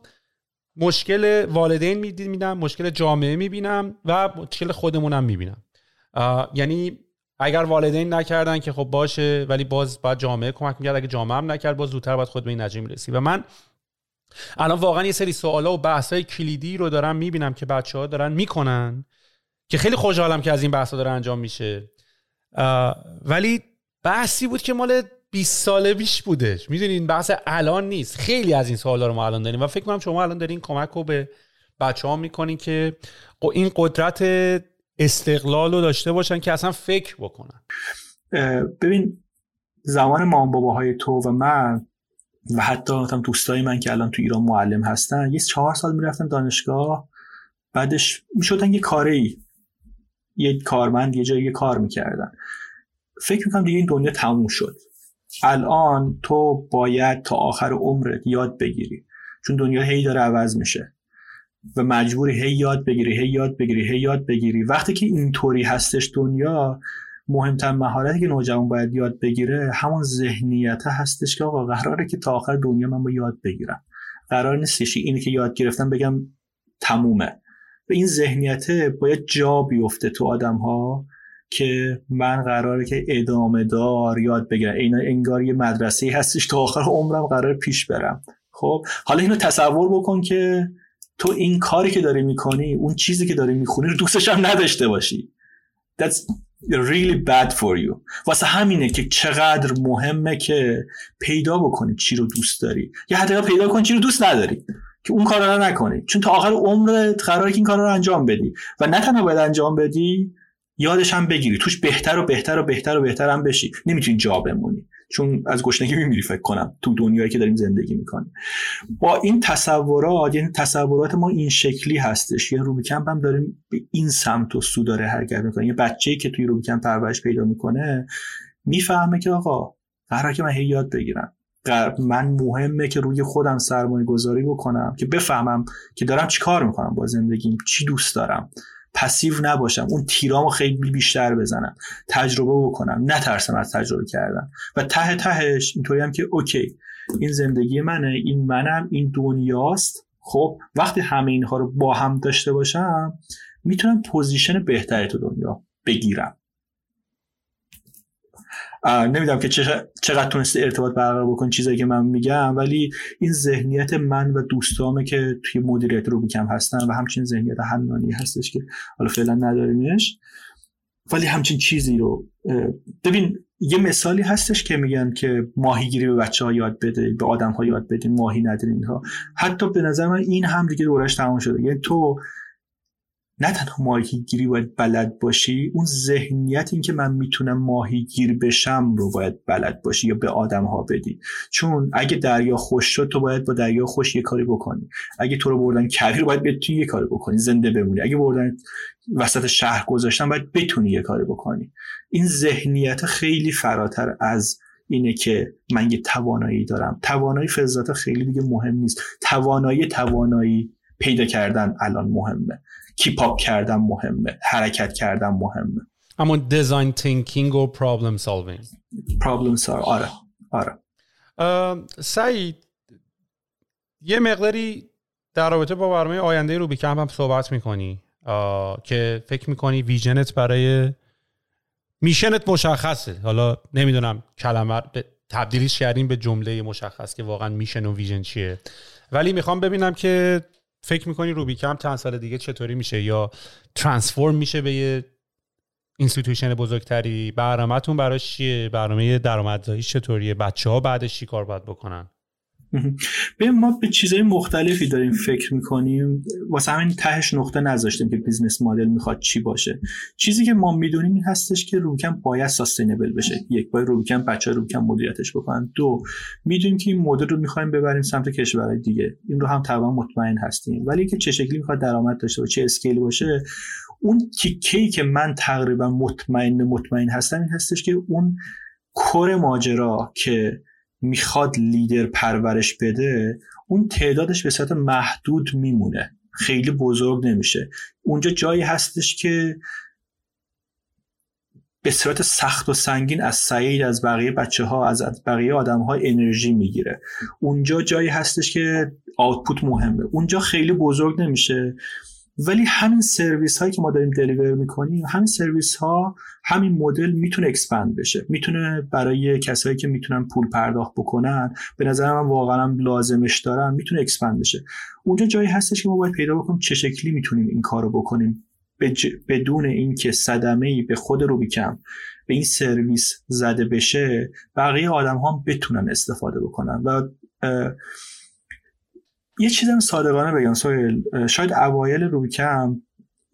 Speaker 1: مشکل والدین میدم مشکل جامعه می‌بینم و مشکل خودمونم می‌بینم. یعنی اگر والدین نکردن که خب باشه ولی باز باید جامعه کمک می‌کرد. اگه جامعه هم نکرد باز زودتر باید خود به این نتیجه می‌رسی و من الان واقعا یه سری سوالا و بحث های کلیدی رو دارم می‌بینم که بچه ها دارن می‌کنن که خیلی خوشحالم که از این بحث ها داره انجام میشه. ولی بحثی بود که مال 20 ساله بیش بودش. می‌دونین بحث الان نیست. خیلی از این سوالا رو ما الان داریم و فکر کنم شما الان دارین کمک رو به بچه ها می‌کنین که این قدرت استقلال رو داشته باشن که اصلا فکر بکنن.
Speaker 2: ببین زمان مام باباهای تو و من و حتی مثلا دوستای من که الان تو ایران معلم هستن یه چهار سال می‌رفتن دانشگاه. بعدش می‌شدن یه کاره ای یه کارمند یه جایی کار می‌کردن. فکر می‌کنم دیگه این دنیا تموم شد. الان تو باید تا آخر عمرت یاد بگیری. چون دنیا هی داره عوض میشه. و مجبوری هی یاد بگیری هی یاد بگیری هی یاد بگیری. وقتی که اینطوری هستش دنیا مهمتر مهارتی که نوجوان باید یاد بگیره همون ذهنیت هستش که آقا قراره که تا آخر دنیا من با یاد بگیرم. قرار نیستش اینی که یاد گرفتم بگم تمومه. و این ذهنیت باید جا بیفته تو آدم ها که من قراره که ادامه دار یاد بگیرم. اینا انگار یه مدرسه هستش تا آخر عمرم قرار پیش برم. خب حالا اینو تصور بکن که تو این کاری که داری می‌کنی اون چیزی که داری می‌خونی رو دوستش هم نداشته باشی. That's really bad for you. واسه همینه که چقدر مهمه که پیدا بکنی چی رو دوست داری. یا حتی پیدا کن چی رو دوست نداری. که اون کار رو نکنی. چون تا آخر عمرت قراره که این کار رو انجام بدی. و نه تنها باید انجام بدی یادش هم بگیری. توش بهتر و بهتر و بهتر و بهتر هم بشی. نمی‌تونی جا بمونی. چون از گشنگی میمیری فکر کنم تو دنیایی که داریم زندگی می‌کنیم. با این تصورات یعنی تصورات ما این شکلی هستش. یه روبیکمپ هم داریم به این سمت و سو داره حرکت می‌کنه. یه بچه‌ای که توی روبیکمپ پرورش پیدا می‌کنه می‌فهمه که آقا قراره که من هی یاد بگیرم. من مهمه که روی خودم سرمایه گذاری بکنم که بفهمم که دارم چی کار می‌کنم با زندگیم چی دوست دارم. پسیو نباشم اون تیرامو خیلی بیشتر بزنم تجربه بکنم نترسم از تجربه کردن. و ته تهش اینطوری هم که okay این زندگی منه این منم این دنیاست. خب وقتی همه اینها رو با هم داشته باشم می‌تونم position بهتری تو دنیا بگیرم. نمی‌دونم که چقدر تونسته ارتباط برقرار بکنه چیزایی که من میگم ولی این ذهنیت من و دوستامه که توی مدیریت روبیکمپ هستن و همچین ذهنیت حنانه‌ای هستش که حالا فعلا نداریمش. ولی همچین چیزی رو ببین یه مثالی هستش که میگن که ماهیگیری به بچه ها یاد بده به آدم ها یاد بده ماهی ندارین اینها. حتی به نظر من این هم دیگه دورش تمام شده. یعنی تو نه تنها ماهیگیری باید بلد باشی اون ذهنیت این که من می‌تونم ماهیگیر بشم رو باید بلد باشی یا به آدم ها بدی. چون اگه دریا خوش شد تو باید با دریا خوش یه کاری بکنی. اگه تو رو بردن کویر باید بتونی یه کاری بکنی زنده بمونی. اگه بردن وسط شهر گذاشتن باید بتونی یه کاری بکنی. این ذهنیت خیلی فراتر از اینه که من یه توانایی دارم. توانایی فضات خیلی دیگه مهم نیست. توانایی توانایی پیدا کردن الان مهمه. keep up کردن مهمه حرکت کردن مهمه.
Speaker 1: اما design thinking و problem solving
Speaker 2: problem solving آره آره.
Speaker 1: سعید یه مقداری در رابطه با برنامه آینده روبیکمپ هم صحبت می‌کنی که فکر می‌کنی vision ت برای mission ت مشخصه. حالا نمی‌دونم کلمه تبدیلیش کردیم به جمله مشخص که واقعا mission و vision چیه. ولی می‌خوام ببینم که فکر می‌کنی روبیکمپ چند سال دیگه چطوری میشه یا transform میشه به یه institution بزرگتری؟ برنامهتون براش چیه؟ برنامه درآمدزایی چطوریه؟ بچه ها بعدش چی کار باید بکنن؟
Speaker 2: به ما به چیزهای مختلفی داریم فکر می‌کنیم. واسه همین تهش نقطه نذاشتیم که business model می‌خواد چی باشه. چیزی که ما می‌دونیم این هستش که روبیکمپ باید sustainable بشه. یک باید روبیکمپ بچه روبیکمپ مدیریتش بکنن. دو می‌دونیم که این مدل رو می‌خوایم ببریم سمت کشورهای دیگه. این رو هم تقریبا مطمئن هستیم. ولی که چه شکلی می‌خواد درآمد داشته باشه چه scale ی باشه اون تیکه‌ای که من تقریبا مطمئن مطمئن هستم این هستش که اون کور ماجرا که می‌خواد لیدر پرورش بده اون تعدادش به صورت محدود میمونه. خیلی بزرگ نمیشه. اونجا جایی هستش که به صورت سخت و سنگین از سعید از بقیه بچه ها از بقیه آدم ها انرژی می‌گیره. اونجا جایی هستش که آوتپوت مهمه. اونجا خیلی بزرگ نمیشه. ولی همین سرویس هایی که ما داریم دلیور می‌کنیم همین سرویس ها همین مدل می‌تونه expand بشه. می‌تونه برای کسایی که می‌تونن پول پرداخت بکنن به نظر من واقعا لازمش دارن می‌تونه expand بشه. اونجا جایی هستش که ما باید پیدا بکنیم چه شکلی می‌تونیم این کارو بکنیم. بج... بدون اینکه صدمه ای به خود روبیکمپ به این سرویس زده بشه بقیه آدم ها بتونن استفاده بکنن. و یه چیزم صادقانه بگم سویل شاید اوایل روبیکمپ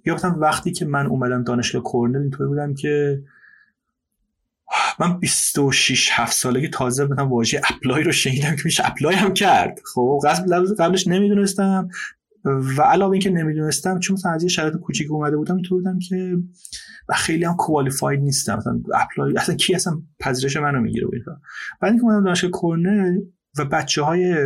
Speaker 2: یادمه وقتی که من اومدم دانشگاه کورنل اینطوری بودم که من 26 7 سالگی تازه بودم واژه apply رو شنیدم که میشه apply هم کرد. خب قبلش نمی‌دونستم. و علاوه اینکه نمی‌دونستم چون مثلا از یه شرایط کوچیک اومده بودم تو بودم که و خیلی هم qualified نیستم. مثلا apply اصلا کی اصلا پذیرش منو می‌گیره بعد اینکه اومدم دانشگاه کورنل و بچه های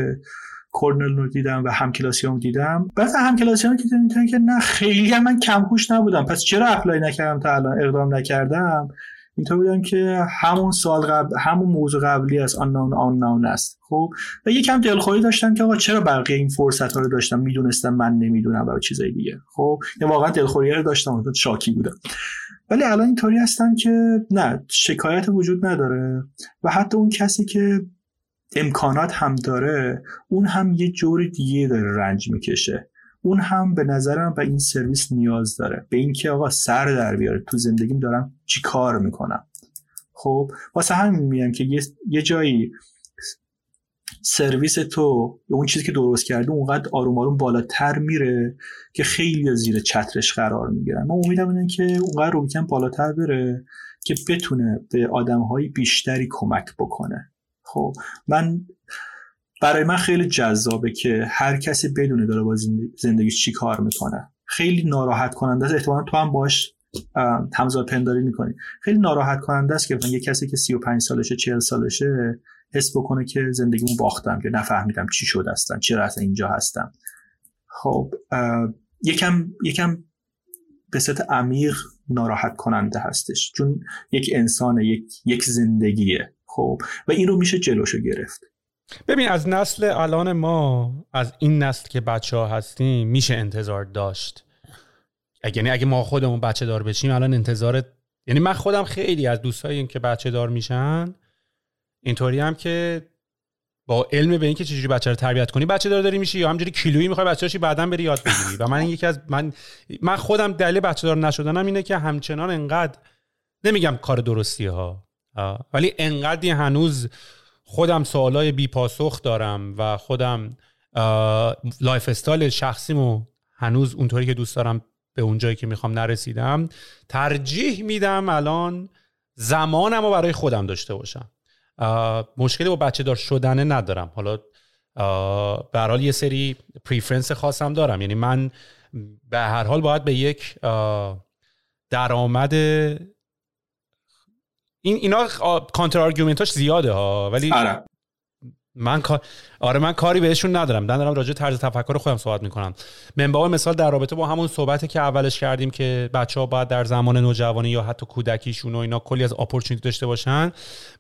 Speaker 2: کورنل رو دیدم و همکلاسیام دیدم. بعد همکلاسیام که دیدم که نه خیلی هم من کمهوش نبودم. پس چرا اپلای نکردم تا الان؟ اقدام نکردم. اینطور بودم که همون سال قبل همون موضوع قبلی از آن آن است. خب؟ و یکم دلخوری داشتم که آقا چرا بقیه این فرصت ها رو داشتم؟ می‌دونستم من نمی‌دونم و چیزای دیگه. خب؟ یا واقعا دلخوری رو داشتم. شاکی بودم. ولی الان اینطوری هستم که نه شکایت وجود نداره. و حتی اون کسی که امکانات هم داره اون هم یه جور دیگه داره رنج می‌کشه. اون هم به نظرم به این سرویس نیاز داره. به اینکه آقا سر در بیاره تو زندگیم دارم چی کار می‌کنم. خب واسه همین میگم که یه, جایی سرویس تو اون چیزی که درست کرده اونقدر آروم آروم بالاتر میره که خیلی زیر چترش قرار می‌گیرن. ما امیدم اینه که اونقدر رو بالاتر بره که بتونه به آدمهای بیشتری کمک بکنه. خب من برای من خیلی جذابه که هر کسی بدونه داره با زندگیش چی کار می‌کنه. خیلی ناراحت کننده است. احتمالا تو هم باش همزاد پنداری می‌کنی. خیلی ناراحت کننده است که یه کسی که 35 سالشه 40 سالشه حس بکنه که زندگیمو باختم که نفهمیدم چی شد هستم چرا اصلا اینجا هستم. خب یکم یکم به صورت عمیق ناراحت کننده هستش. چون یک انسان یک یک زندگیه. خب و این رو میشه جلوشو گرفت.
Speaker 1: ببین از نسل الان ما از این نسل که بچه ها هستیم میشه انتظار داشت. یعنی اگه ما خودمون بچه دار بشیم الان انتظار یعنی من خودم خیلی از دوستایی که بچه دار میشن اینطوری هم که با علم به اینکه چجوری بچه رو تربیت کنی بچه دار داری میشی یا همجوری کیلویی می‌خوای بچه داشی بعدا بری یاد بگیری. و من یکی از من من خودم دلیل بچه دار نشدنم اینه که همچنان انقدر نمیگم کار درستی ها ولی انقدری هنوز خودم سوالای بی پاسخ دارم و خودم lifestyle شخصیمو هنوز اونطوری که دوست دارم به اون جایی که می‌خوام نرسیدم ترجیح میدم الان زمانم رو برای خودم داشته باشم. مشکلی با بچه دار شدنه ندارم. حالا به حال یه سری preference خاصم دارم. یعنی من به هر حال باید به یک درآمد این اینا counter argument اش زیاده ها ولی
Speaker 2: آره.
Speaker 1: من کار آره من کاری بهشون ندارم من دارم راجع طرز تفکر خودم صحبت می‌کنم منبع مثال در رابطه با همون صحبتی که اولش کردیم که بچه ها باید در زمان نوجوانی یا حتی کودکیشون و اینا کلی از opportunity داشته باشن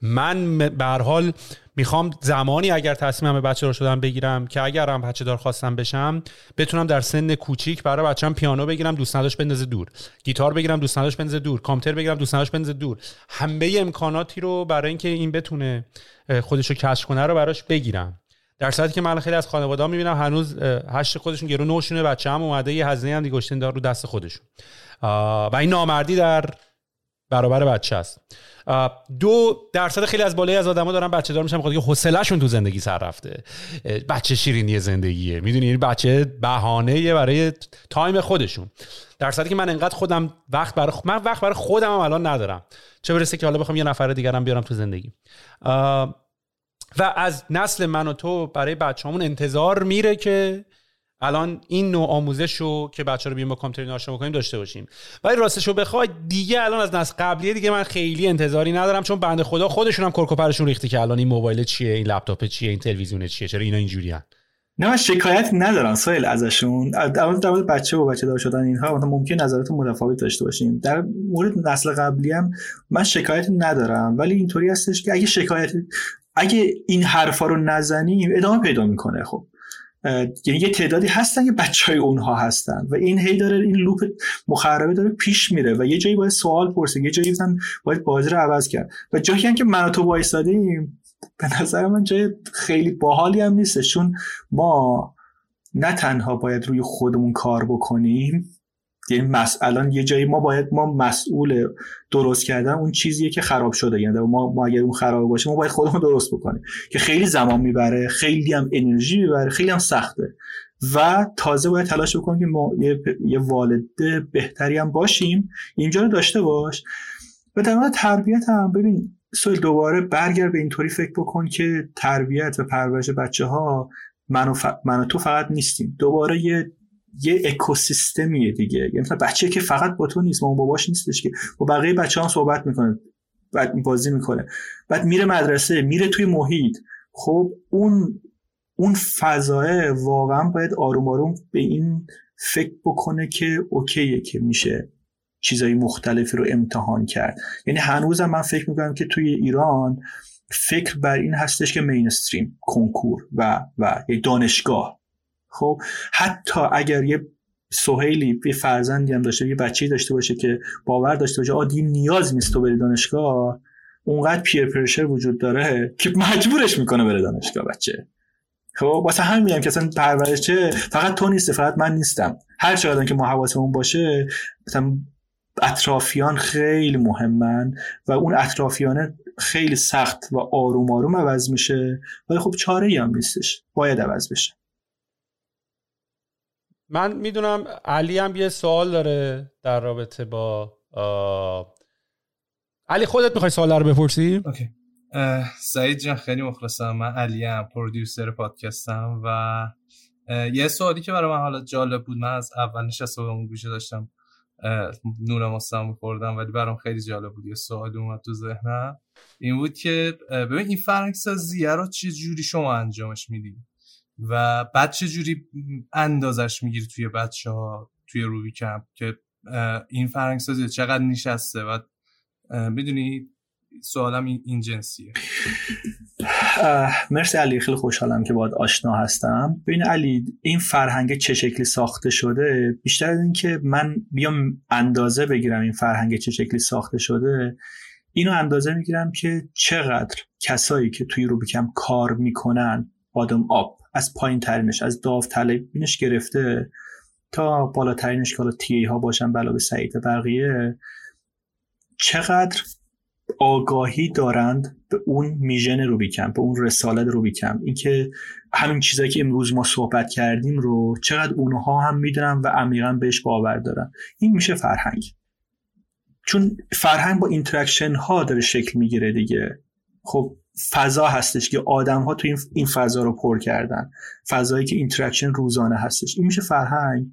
Speaker 1: من به هر حال می‌خوام زمانی اگر تصمیمم به بچه دار شدم بگیرم که اگر هم بچه دار خواستم بشم بتونم در سن کوچیک برای بچه‌م پیانو بگیرم دوست نداشت بندازه دور. گیتار بگیرم دوست نداشت بندازه دور. کامپیوتر بگیرم دوست نداشت بندازه دور. همه امکاناتی رو برای اینکه این بتونه خودش رو کشف کنه رو براش بگیرم. در صورتی که من خیلی از خانواده ها می‌بینم هنوز هشت خودشون گرو نوشونه بچه هم اومده یه هزینه هم دیگه دار رو دست خودشون. و این نامردی در برابر بچه است. دو درصد خیلی از بالای از آدما دارن بچه دار میشن خاطر حوصلهشون تو زندگی سر رفته. بچه شیرینی زندگیه. می‌دونی این یعنی بچه بهانه برای تایم خودشون. در که من انقدر خودم وقت برای من وقت برای خودم هم الان ندارم. چه برسه که حالا بخوام یه نفر دیگرم بیارم تو زندگی. و از نسل من و تو برای بچه‌مون انتظار میره که الان این نوع آموزش رو که بچه رو بیایم با کامپیوتر آشنا بکنیم داشته باشیم. ولی راستش رو بخوای دیگه الان از نسل قبلیه دیگه من خیلی انتظاری ندارم چون بنده خدا خودشون هم کرکوپرشون ریخته که الان این موبایل چیه این لپتاپ چیه این تلویزیون چیه چرا اینا اینجوری
Speaker 2: نه من شکایت ندارم سوال ازشون. در مورد بچه و بچه دار شدن اینها ممکن نظرات متفاوت داشته باشیم. در مورد نسل قبلی هم من شکایت ندارم ولی اینطوری هستش که اگه شکایت اگه این حرفا رو نزنیم ادامه پیدا می‌کنه خب. یعنی یه تعدادی هستن که بچه های اونها هستن و این هی داره این لوپ مخربه داره پیش میره و یه جایی باید سوال پرسه یه جایی باید بازی رو عوض کرد. و جایی هم که من تو به نظر من جای خیلی باحالی هم نیست چون ما نه تنها باید روی خودمون کار بکنیم یعنی الان یه جایی ما باید ما مسئول درست کردن اون چیزیه که خراب شده. یعنی ما, ما اگر اون خراب باشه ما باید خودمون درست بکنیم. که خیلی زمان می‌بره خیلی هم انرژی می‌بره خیلی هم سخته. و تازه باید تلاش بکنیم که ما یه, یه والده بهتری هم باشیم. اینجا رو داشته باش. و در تربیت هم ببین سوال دوباره برگر به اینطوری فکر بکن که تربیت و پرورش بچه ها من و, من و تو فقط نیستیم. دوباره یه یه اکوسیستمیه دیگه. یعنی مثلا بچه که فقط با تو نیست ما باباش نیستش که. با بقیه بچه ها صحبت می‌کنه بعد بازی می‌کنه. بعد میره مدرسه میره توی محیط. خب اون اون فضایه واقعا باید آروم آروم به این فکر بکنه که اوکیه که میشه چیزای مختلفی رو امتحان کرد. یعنی هنوزم من فکر می‌کنم که توی ایران فکر بر این هستش که مینستریم کنکور و و دانشگاه. خب حتی اگر یه سهیلی یه فرزندی هم داشته یه بچه داشته باشه که باور داشته باشه آدی نیاز نیست تو بری دانشگاه اونقدر پیر پرشر وجود داره که مجبورش می‌کنه بره دانشگاه بچه. خب واسه همین میگم که اصلا پرورشه فقط تو نیسته فقط من نیستم. هر چقدر که ما حواسمون باشه مثلا اطرافیان خیلی مهمن و اون اطرافیانه خیلی سخت و آروم آروم عوض میشه. ولی خب چاره ای هم نیستش. باید عوض بشه.
Speaker 1: من می‌دونم علی هم یه سوال داره در رابطه با علی خودت می‌خوای سوال رو بپرسی؟
Speaker 4: اوکی. سعید جان خیلی مخلصم. من علی هم پرودیوسر پادکستم و یه سوالی که برای من حالا جالب بود. من از اول نشسته بودم گوشه داشتم نور مستم میخوردم ولی برام خیلی جالب بود. یه سوال اومد تو ذهنم. این بود که ببین این فرنگ سازیه رو چه جوری شما انجامش میدی؟ و بعد چه جوری اندازش می‌گیری توی بچه ها توی روبی کمپ که این فرهنگ سازی چقدر نشسته؟ و می‌دونی سوالم این جنسیه.
Speaker 2: مرسی علی. خیلی خوشحالم که باید آشنا هستم. ببین علی این فرهنگ چه شکلی ساخته شده؟ بیشتر از اینکه من بیام اندازه بگیرم این فرهنگ چه شکلی ساخته شده اینو اندازه می‌گیرم که چقدر کسایی که توی روبیکم کار می‌کنن بادم آب. از پایین ترینش از داوطلبینش گرفته تا بالاترینش که تی ها باشن به سعید بقیه. چقدر آگاهی دارند به اون میژن روبیکم به اون رسالت روبیکم. اینکه همین چیزایی که امروز ما صحبت کردیم رو چقدر اونها هم می‌دونن و عمیقا بهش باور دارن. این میشه فرهنگ. چون فرهنگ با interaction ها داره شکل می‌گیره دیگه. خب فضا هستش که آدم ها تو این فضا رو پر کردن. فضایی که interaction روزانه هستش. این میشه فرهنگ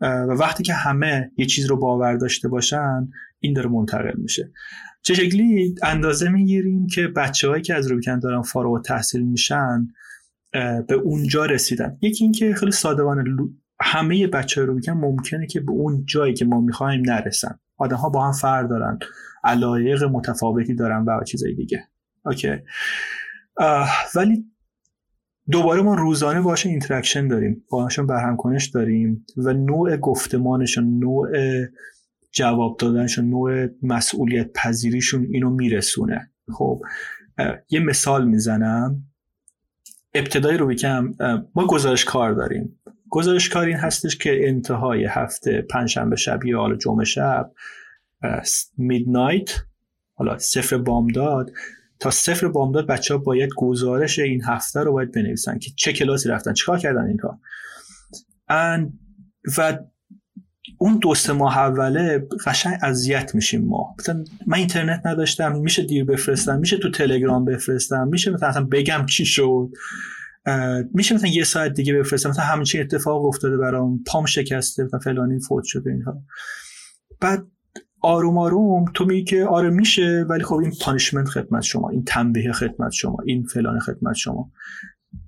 Speaker 2: و وقتی که همه یه چیز رو باور داشته باشن این داره منتقل میشه. چه شکلی؟ اندازه می‌گیریم که بچههایی که از روبیکمپ دارن فارغ تحصیل میشن به اونجا رسیدن. یکی اینکه خیلی ساده‌لوحانه همه بچه های روبیکمپ ممکنه که به اون جایی که ما می‌خوایم نرسن. آدم ها با هم فرق دارن. علایق متفاوتی دارن و چیزای دیگه. okay. ولی دوباره ما روزانه باشه interaction داریم باشون برهم کنش داریم و نوع گفتمانشون نوع جواب دادنشون نوع مسئولیت پذیریشون اینو میرسونه. خب یه مثال می‌زنم. ابتدای رو بکم ما گزارش کار داریم. گزارش کار این هستش که انتهای هفته پنجشنبه شب یا حالا جمعه شب میدنایت حالا صفر بامداد تا صفر بامداد بچه ها باید گزارش این هفته رو باید بنویسن که چه کلاسی رفتن چیکار کردن اینها. و اون دو سه ماه اوله قشنگ اذیت میشیم ما. مثلا من اینترنت نداشتم میشه دیر بفرستم میشه تو تلگرام بفرستم میشه مثلا بگم چی شد. میشه مثلا یه ساعت دیگه بفرستم مثلا همچین اتفاق افتاده برام پام شکسته مثلا فلانی فوت شده اینها. بعد آروم آروم تو میگی که آره میشه ولی خب این punishment خدمت شما این تنبیه خدمت شما این فلان خدمت شما.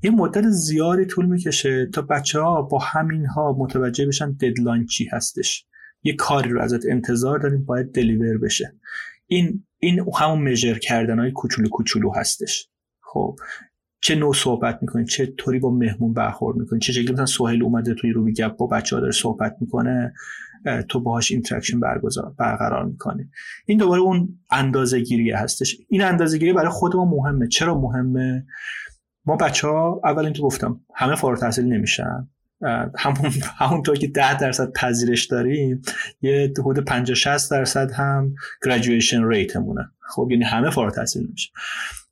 Speaker 2: یه مدت زیادی طول می‌کشه تا بچه ها با همین ها متوجه بشن deadline چی هستش. یه کاری رو ازت انتظار داریم باید deliver بشه. این این همون measure کردن های کوچولو کوچولو هستش. خب چه نوع صحبت می‌کنی؟ چه طوری با مهمون برخورد می‌کنی؟ چه شکلی مثلا سهیل اومده توی روبیکمپ با بچه ها داره صحبت می‌کنه؟ تو باهاش interaction برگزار برقرار می‌کنی. این دوباره اون اندازه گیریه هستش. این اندازه گیری برای خود ما مهمه. چرا مهمه؟ ما بچه ها اول اینکه گفتم همه فارغ تحصیل نمیشن. همون همونطور که 10 درصد پذیرش داریم یه حدود 50 60 درصد هم graduation rate مونه خب یعنی همه فارغ تحصیل نمیشن.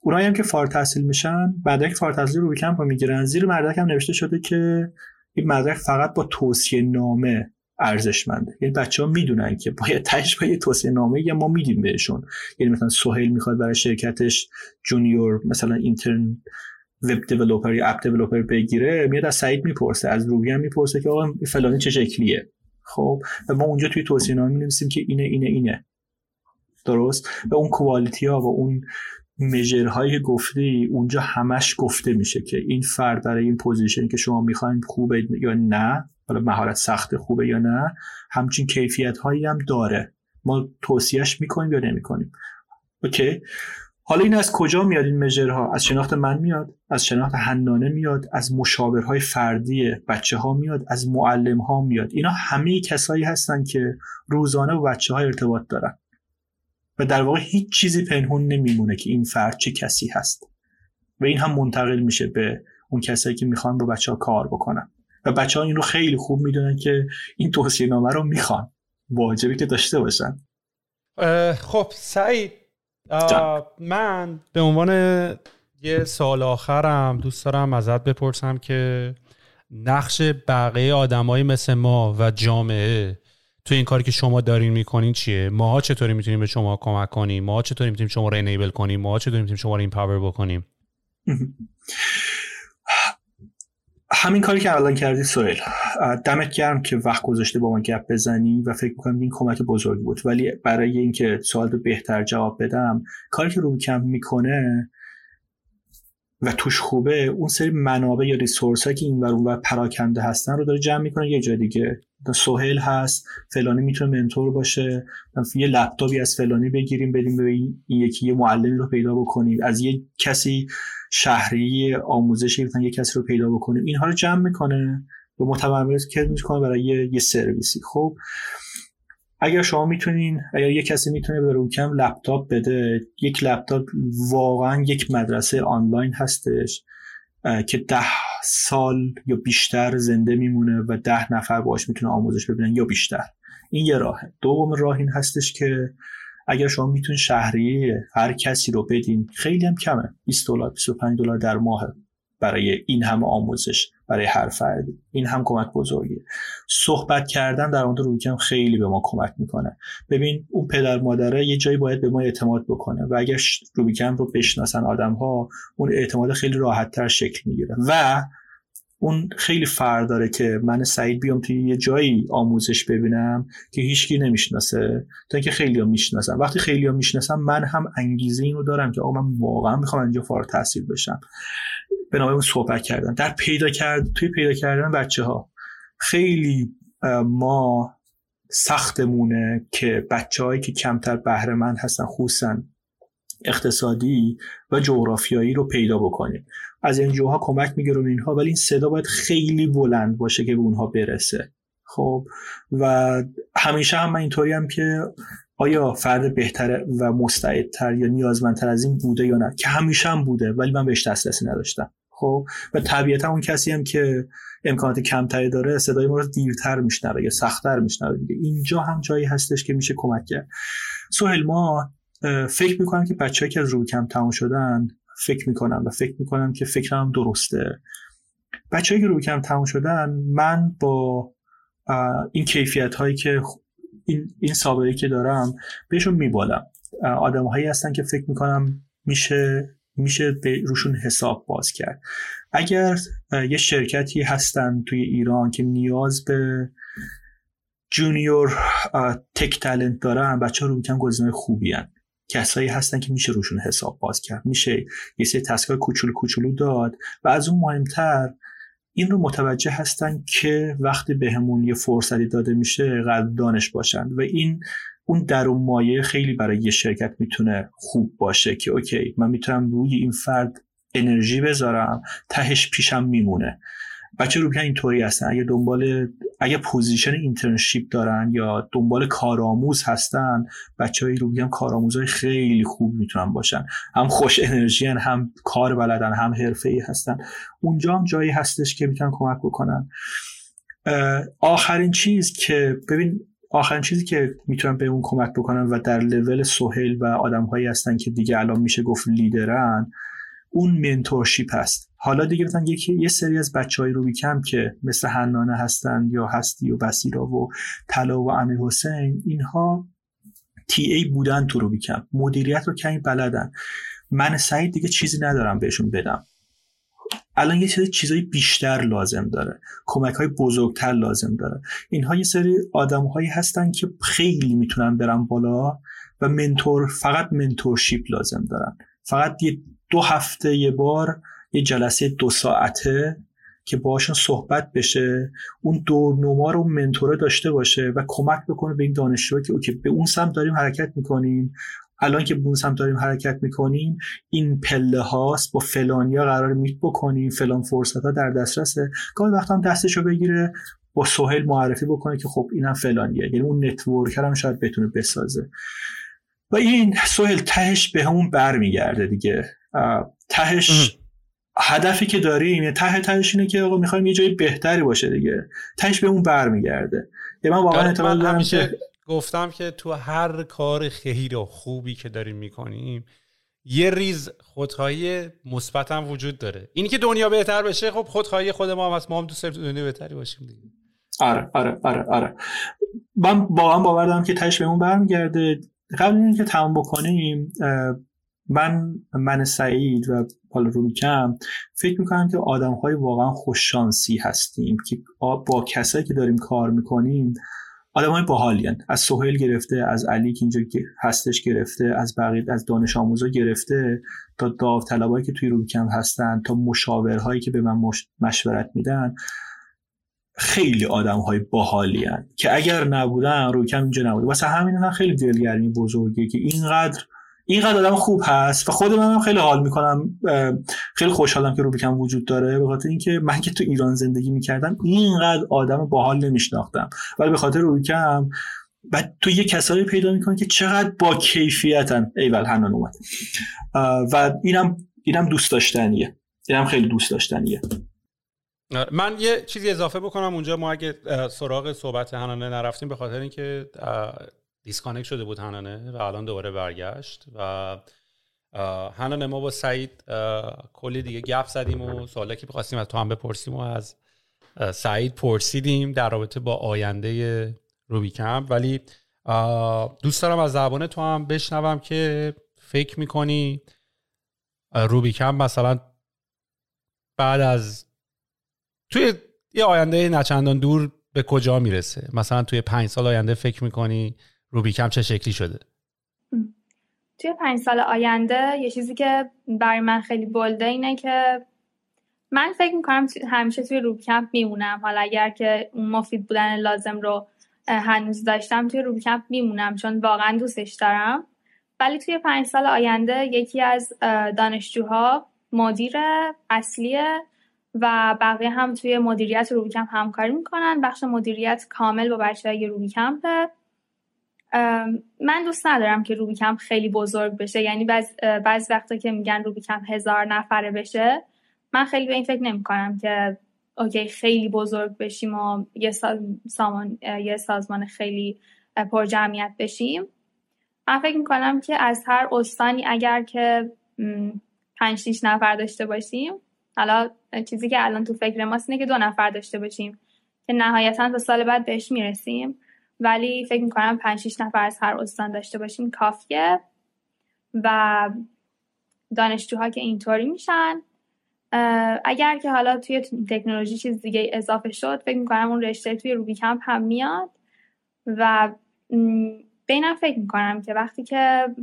Speaker 2: اونایی هم که فارغ تحصیل میشن بعد که فارغ تحصیل روبیکمپ می‌گیرن زیر مدرک هم نوشته شده که این مدرک فقط با توصیه نامه ارزشمنده. یعنی بچه ها می‌دونن که باید تهش با یه توصیه نامه یا ما میدیم بهشون. یعنی مثلا سهیل می‌خواد برای شرکتش junior مثلا intern web developer یا app developer بگیره میاد از سعید می‌پرسه از روبیکمپ می‌پرسه که آقا فلانی چه شکلیه. خب و ما اونجا توی توصیه نامه می‌نویسیم که اینه اینه اینه. درست؟ و اون quality ها و اون measure هایی گفتی اونجا همش گفته میشه که این فرد برای این position که شما می‌خواین خوبه یا نه حالا مهارت سخت خوبه یا نه همچین کیفیت هایی هم داره. ما توصیهش می‌کنیم یا نمی‌کنیم؟ okay. حالا این از کجا میاد این measure ها؟ از شناخت من میاد از شناخت هنانه میاد از مشاورهای فردی بچه ها میاد از معلم ها میاد. اینا همه کسایی هستن که روزانه با بچه ها ارتباط دارن. و در واقع هیچ چیزی پنهون نمیمونه که این فرد چه کسی هست. و این هم منتقل میشه به اون کسایی که می‌خوان با بچه ها کار بکنن. و بچه ها این رو خیلی خوب می‌دونن که این توصیه نامه رو می‌خوان. واجبی که داشته باشن.
Speaker 1: خب سعید من به عنوان یه سال آخرم دوست دارم ازت بپرسم که نقش بقیه آدمایی مثل ما و جامعه تو این کاری که شما دارین می‌کنین چیه؟ ماها چطوری می‌تونیم به شما کمک کنیم؟ ماها چطوری می‌تونیم شما رو انیبل کنیم؟ ماها چطوری می‌تونیم شما رو این پاور بکنیم؟
Speaker 2: همین کاری که الان کردی سویل دمت گرم که وقت گذاشته با ما گپ بزنی و فکر می‌کنم این کمک بزرگی بود. ولی برای اینکه سوال رو بهتر جواب بدم کاری که روی کم می‌کنه و توش خوبه اون سری منابع یا ریسورس که این و اون پراکنده هستن رو داره جمع می‌کنه. یه جای دیگه سهیل هست فلانی می‌تونه منتور باشه. یه لپتاپی از فلانی بگیریم بدیم به این یکی یه معلمی رو پیدا بکنیم. از یه کسی شهری آموزشی یه کسی رو پیدا بکنیم اینها رو جمع می‌کنه و متمرکز می‌کنه برای یه, یه سرویسی. خب اگر شما می‌تونین اگر یه کسی می‌تونه به روکم لپتاپ بده یک لپتاپ واقعا یک مدرسه آنلاین هستش که ده سال یا بیشتر زنده میمونه و ده نفر باش می‌تونه آموزش ببینن یا بیشتر. این یه راهه. دوم راه این هستش که اگر شما می‌تونید شهریه هر کسی رو بدین خیلی هم کمه. 20 دلار 25 دلار در ماه برای این همه آموزش برای هر فردی این هم کمک بزرگیه. صحبت کردن در مورد رویکم خیلی به ما کمک می‌کنه. ببین اون پدر مادره یه جایی باید به ما اعتماد بکنه و اگر روبیکم رو بشناسن آدم ها اون اعتماد خیلی راحت تر شکل می‌گیره. و اون خیلی فرق داره که من سعید بیام توی یه جایی آموزش ببینم که هیچکی نمی‌شناسه. تا اینکه خیلی ها می‌شناسم وقتی خیلی ها می‌شناسم من هم انگیزه اینو دارم که آقا من واقعا می‌خوام اینجا فارغ تحصیل بشم. به نام صحبت کردن. در پیدا کرد توی پیدا کردن بچه ها خیلی ما سختمونه که بچه که کمتر بهره مند هستن خصوصا اقتصادی و جغرافیایی رو پیدا بکنیم. از این جوها کمک می‌گیرم اینها ولی این صدا باید خیلی بلند باشه که به اونها برسه. خب و همیشه هم من اینطوری هم که آیا فرد بهتر و مستعدتر یا نیازمندتر از این بوده یا نه؟ که همیشه هم بوده ولی من بهش دسترسی نداشتم. خب و طبیعتا اون کسی هم که امکانات کمتری داره صدای ما رو دیرتر میشنوه یا سختتر میشنوه دیگه. اینجا هم جایی هستش که میشه کمک کرد. سهل ما فکر می‌کنم که بچه‌ای که از روی کم تمام شدن فکر می‌کنم و فکر می‌کنم که فکرم درسته. بچه‌ای که روی کم تمام شدن من با این کیفیت هایی که این, این سابقه که دارم بهشون میبالم. آدم هایی هستن که فکر می‌کنم میشه میشه به روشون حساب باز کرد. اگر یه شرکتی هستن توی ایران که نیاز به جونیور تک تلنت دارن بچه ها رو می‌کنم گزینه خوبی هن. کسایی هستن که میشه روشون حساب باز کرد. میشه یه سری تسکای کوچولو کوچولو داد و از اون مهمتر این رو متوجه هستن که وقتی بهمون به یه فرصتی داده میشه قدر دانش باشن و این اون درون مایه خیلی برای یه شرکت می‌تونه خوب باشه که okay من می‌تونم روی این فرد انرژی بذارم تهش پیشم میمونه. بچه‌ها اینطوری هستن. اگه دنبال اگه position internship دارن یا دنبال کارآموز هستن بچه های روبیکمپ کارآموزهای خیلی خوب می‌تونن باشن. هم خوش انرژی هم کار بلدن هم حرفه ای هستن. اونجا هم جایی هستش که می‌تونن کمک بکنن. آخرین چیز که ببین آخرین چیزی که می‌تونن به اون کمک بکنن و در لول سهیل و آدم هایی هستن که دیگه الان میشه گفت لیدرن اون منتورشیپ هست. حالا دیگه مثلا یکی یه سری از بچه های رو کم که مثل حنانه هستن یا هستی و بسیرا و طلا و امیر حسین اینها تی ای بودن تو رو کم مدیریت رو کمی بلدن. من سعید دیگه چیزی ندارم بهشون بدم. الان یه سری چیزای بیشتر لازم داره. کمک های بزرگتر لازم داره. اینها یه سری آدم هایی هستن که خیلی می‌تونن برن بالا و منتور فقط منتورشیپ لازم دارن. فقط یه دو هفته یه بار یه جلسه دو ساعته که باشون صحبت بشه اون دورنما رو منتوره داشته باشه و کمک بکنه به این دانشجو که اوکی به اون سمت داریم حرکت می‌کنیم الان که به اون سمت داریم حرکت می‌کنیم این پله هاست با فلانیا قرار میت بکنیم فلان فرصت ها در دسترسه. گاهی وقتا هم دستشو بگیره با سهیل معرفی بکنه که خب اینم فلانیه. یعنی اون نتورکر هم شاید بتونه بسازه. و این سهیل تهش به همون برمیگرده دیگه. تهش هدفی که داریم یعنی ته تهش اینه که آقا می‌خوایم یه جای بهتری باشه دیگه. تهش به اون برمیگرده. یعنی من واقعا اعتقاد دارم
Speaker 1: که گفتم که تو هر کار خیر و خوبی که داریم می‌کنیم یه ریز خودخواهی مثبت هم وجود داره. اینی که دنیا بهتر بشه خب خودخواهی خود ما هم هست ما هم دوست دنیا بهتری باشیم دیگه.
Speaker 2: آره آره آره آره. من واقعا باور دارم که تهش به اون برمیگرده. قبل اینکه تمام بکنیم من من سعید و حالا رو میکم فکر می‌کنم که آدم های واقعا خوششانسی هستیم که با کسایی که داریم کار می‌کنیم آدم های باحالین از سهیل گرفته از علی که اینجا هستش گرفته از بقیه از دانش آموزا گرفته تا داوطلبایی که توی روبیکم هستن تا مشاورهایی که به من مشورت میدن خیلی آدم های باحالی که اگر نبودن روکم اینجا نبود. واسه همین خیلی دلگرمی بزرگی که اینقدر اینقدر آدم خوب هست و خود منم خیلی حال می‌کنم خیلی خوشحالم که روبیکم وجود داره به خاطر اینکه من که تو ایران زندگی می‌کردم اینقدر آدم باحال نمیشناختم. ولی به خاطر روبیکم بعد تو یه کسایی پیدا می‌کنی که چقدر با کیفیتن. ایول هنان اومد. و اینم اینم دوست داشتنیه. اینم خیلی دوست داشتنیه.
Speaker 1: من یه چیزی اضافه بکنم اونجا. ما اگه سراغ صحبت هنانه نرفتیم به خاطر اینکه دیسکانک شده بود هنانه و الان دوباره برگشت و هنانه ما با سعید کلی دیگه گپ زدیم و سوالی که بخواستیم از تو هم بپرسیم و از سعید پرسیدیم در رابطه با آینده روبی کمپ. ولی دوست دارم از زبان تو هم بشنوم که فکر می‌کنی روبی کمپ مثلا بعد از توی یه آینده نچندان دور به کجا می‌رسه؟ مثلا توی پنج سال آینده فکر می‌کنی؟ روبیکم چه شکلی شده؟
Speaker 3: توی پنج سال آینده یه چیزی که برای من خیلی بلده اینه که من فکر می‌کنم همیشه توی روبیکمپ میمونم. حالا اگر که اون مفید بودن لازم رو هنوز داشتم توی روبیکمپ میمونم چون واقعا دوستش دارم. ولی توی پنج سال آینده یکی از دانشجوها مدیر اصلی و بقیه هم توی مدیریت روبیکمپ همکاری می‌کنن. بخش مدیریت کامل با بچه های روبیکمپه من دوست ندارم که روبی کمپ خیلی بزرگ بشه. یعنی بعض بعض وقتا که میگن روبی کمپ هزار نفره بشه من خیلی به این فکر نمی کنم که اوکی خیلی بزرگ بشیم و یه, سامان، یه سازمان خیلی پر جمعیت بشیم. من فکر می‌کنم که از هر استانی اگر که پنج شیش نفر داشته باشیم حالا چیزی که الان تو فکر ماست اینه که دو نفر داشته باشیم که نهایتا تا سال بعد بهش می‌رسیم. ولی فکر می‌کنم پنج شیش نفر از هر استان داشته باشیم کافیه. و دانشجوها که اینطوری میشن. اگر که حالا توی تکنولوژی چیز دیگه اضافه شد فکر می‌کنم اون رشته توی روبی کمپ هم میاد. و بینم فکر می‌کنم که وقتی که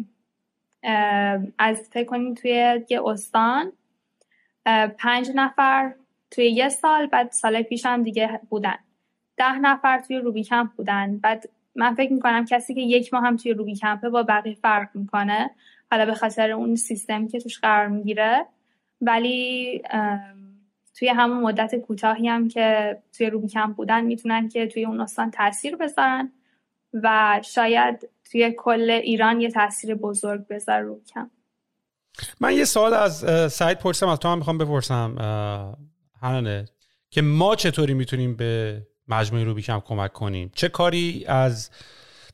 Speaker 3: از فکر کنیم توی یه استان پنج نفر توی یه سال بعد سال پیش هم دیگه بودن. ده نفر توی روبی کمپ بودن. بعد من فکر می‌کنم کسی که یک ماه هم توی روبی کمپه با بقیه فرق می‌کنه. حالا به خاطر اون سیستمی که توش قرار می‌گیره. ولی توی همون مدت کوتاهی هم که توی روبی کمپ بودن می‌تونن که توی اون استان تاثیر بذارن و شاید توی کل ایران یه تاثیر بزرگ بذاره روبی کمپ.
Speaker 1: من یه سوال از سعید پرسم از تو هم می‌خوام بپرسم هنانه که ما چطوری می‌تونیم به مجموعه رو بیکم کمک کنیم. چه کاری از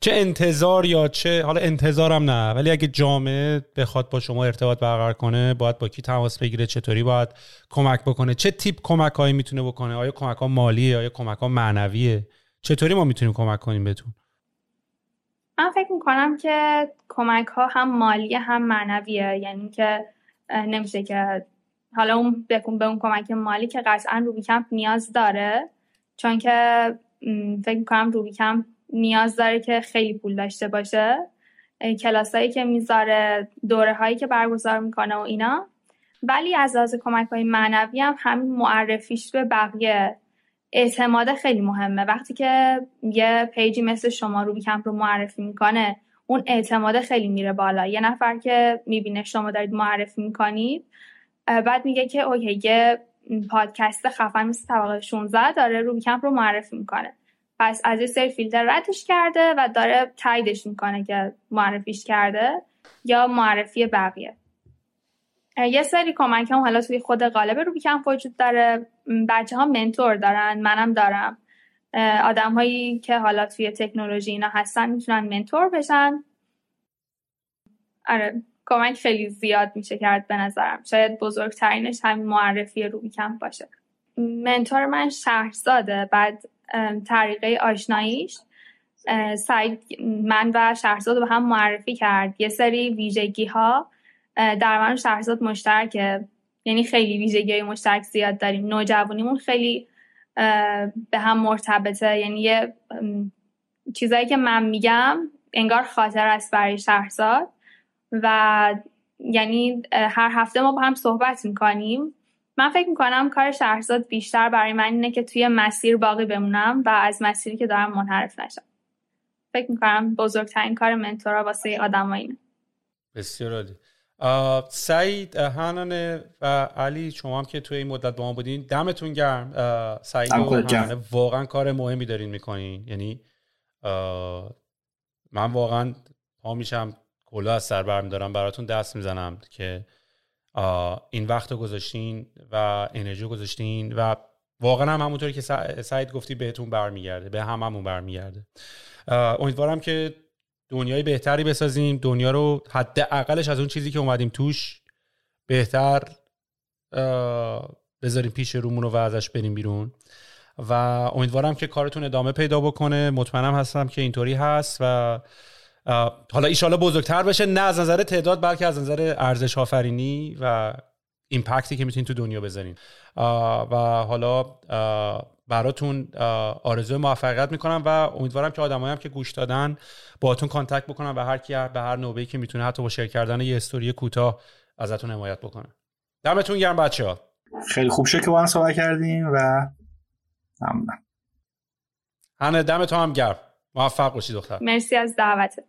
Speaker 1: چه انتظار یا چه حالا انتظارم نه ولی اگه جامعه بخواد با شما ارتباط برقرار کنه باید با کی تماس بگیره چطوری باید کمک بکنه؟ چه تیپ کمک هایی می‌تونه بکنه؟ آیا کمک ها مالیه؟ آیا کمک ها معنویه؟ چطوری ما می‌تونیم کمک کنیم بهتون؟
Speaker 3: من فکر می‌کنم که کمک ها هم مالی هم معنویه. یعنی که نمیشه که حالا اون به اون کمک مالی که قطعا روبی کمپ نیاز داره. چون که فکر می‌کنم روبی کم نیاز داره که خیلی پول داشته باشه. کلاسایی که می‌ذاره دوره هایی که برگزار می‌کنه و اینا. ولی از لحاظ کمک های معنوی هم همین معرفیش به بقیه اعتماد خیلی مهمه. وقتی که یه پیجی مثل شما روبی کمپ رو معرفی می‌کنه اون اعتماد خیلی میره بالا. یه نفر که می‌بینه شما دارید معرفی می‌کنید بعد میگه که اوکی یه پادکست خفن مثل طبقه 16 داره روبی کمپ رو معرفی می‌کنه. پس از یه سری فیلتر ردش کرده و داره تاییدش می‌کنه که معرفیش کرده یا معرفی بقیه. یه سری کمک هم حالا توی خود قالب روبی کمپ وجود داره. بچه ها منتور دارن منم دارم. آدم هایی که حالا توی تکنولوژی اینا هستن می‌تونن منتور بشن. آره. کمک خیلی زیاد میشه کرد به نظرم. شاید بزرگترینش همین معرفی روبی کمپ باشه. منتور من شهرزاده بعد طریقه آشناییش سعید من و شهرزاد رو به هم معرفی کرد. یه سری ویژگی ها در من و شهرزاد مشترکه. یعنی خیلی ویژگی مشترک زیاد داریم. نوجوانیمون خیلی به هم مرتبطه. یعنی یه چیزایی که من میگم انگار خاطر است برای شهرزاد. و یعنی هر هفته ما با هم صحبت می‌کنیم. من فکر می‌کنم کار شهرزاد بیشتر برای من اینه که توی مسیر باقی بمونم و از مسیری که دارم منحرف نشم. فکر می‌کنم بزرگترین کار منتورا واسه آدم اینه.
Speaker 1: بسیار عالی. سعید هنانه و علی شما هم که توی این مدت با ما بودین دمتون گرم. سعید و واقعا کار مهمی دارین می‌کنین. یعنی من واقعا پا میشم کلا از سر برمیدارم براتون دست می‌زنم که این وقت رو گذاشتین و انرژی گذاشتین و واقعا هم همونطوری که سعید گفتی بهتون برمیگرده به هممون برمیگرده. امیدوارم که دنیای بهتری بسازیم. دنیا رو حداقلش از اون چیزی که اومدیم توش بهتر بذاریم پیش رومون و ازش بریم بیرون. و امیدوارم که کارتون ادامه پیدا بکنه. مطمئنم هستم که اینطوری هست و حالا ایشالا بزرگتر بشه نه از نظر تعداد بلکه از نظر ارزش آفرینی و impact ی که می‌تونین تو دنیا بذارین. و حالا براتون آرزو موفقیت می‌کنم و امیدوارم که آدمایی هم که گوش دادن باهاتون contact بکنن و هر کی به هر نوبه‌ای که می‌تونه حتی با share کردن یه استوری کوتاه ازتون حمایت بکنه. دمتون گرم بچه ها.
Speaker 2: خیلی خوب. شد که با هم صحبت کردیم و ممنونم.
Speaker 1: هنه دمتون هم گرم. موفق باشی دختر.
Speaker 3: مرسی از دعوتت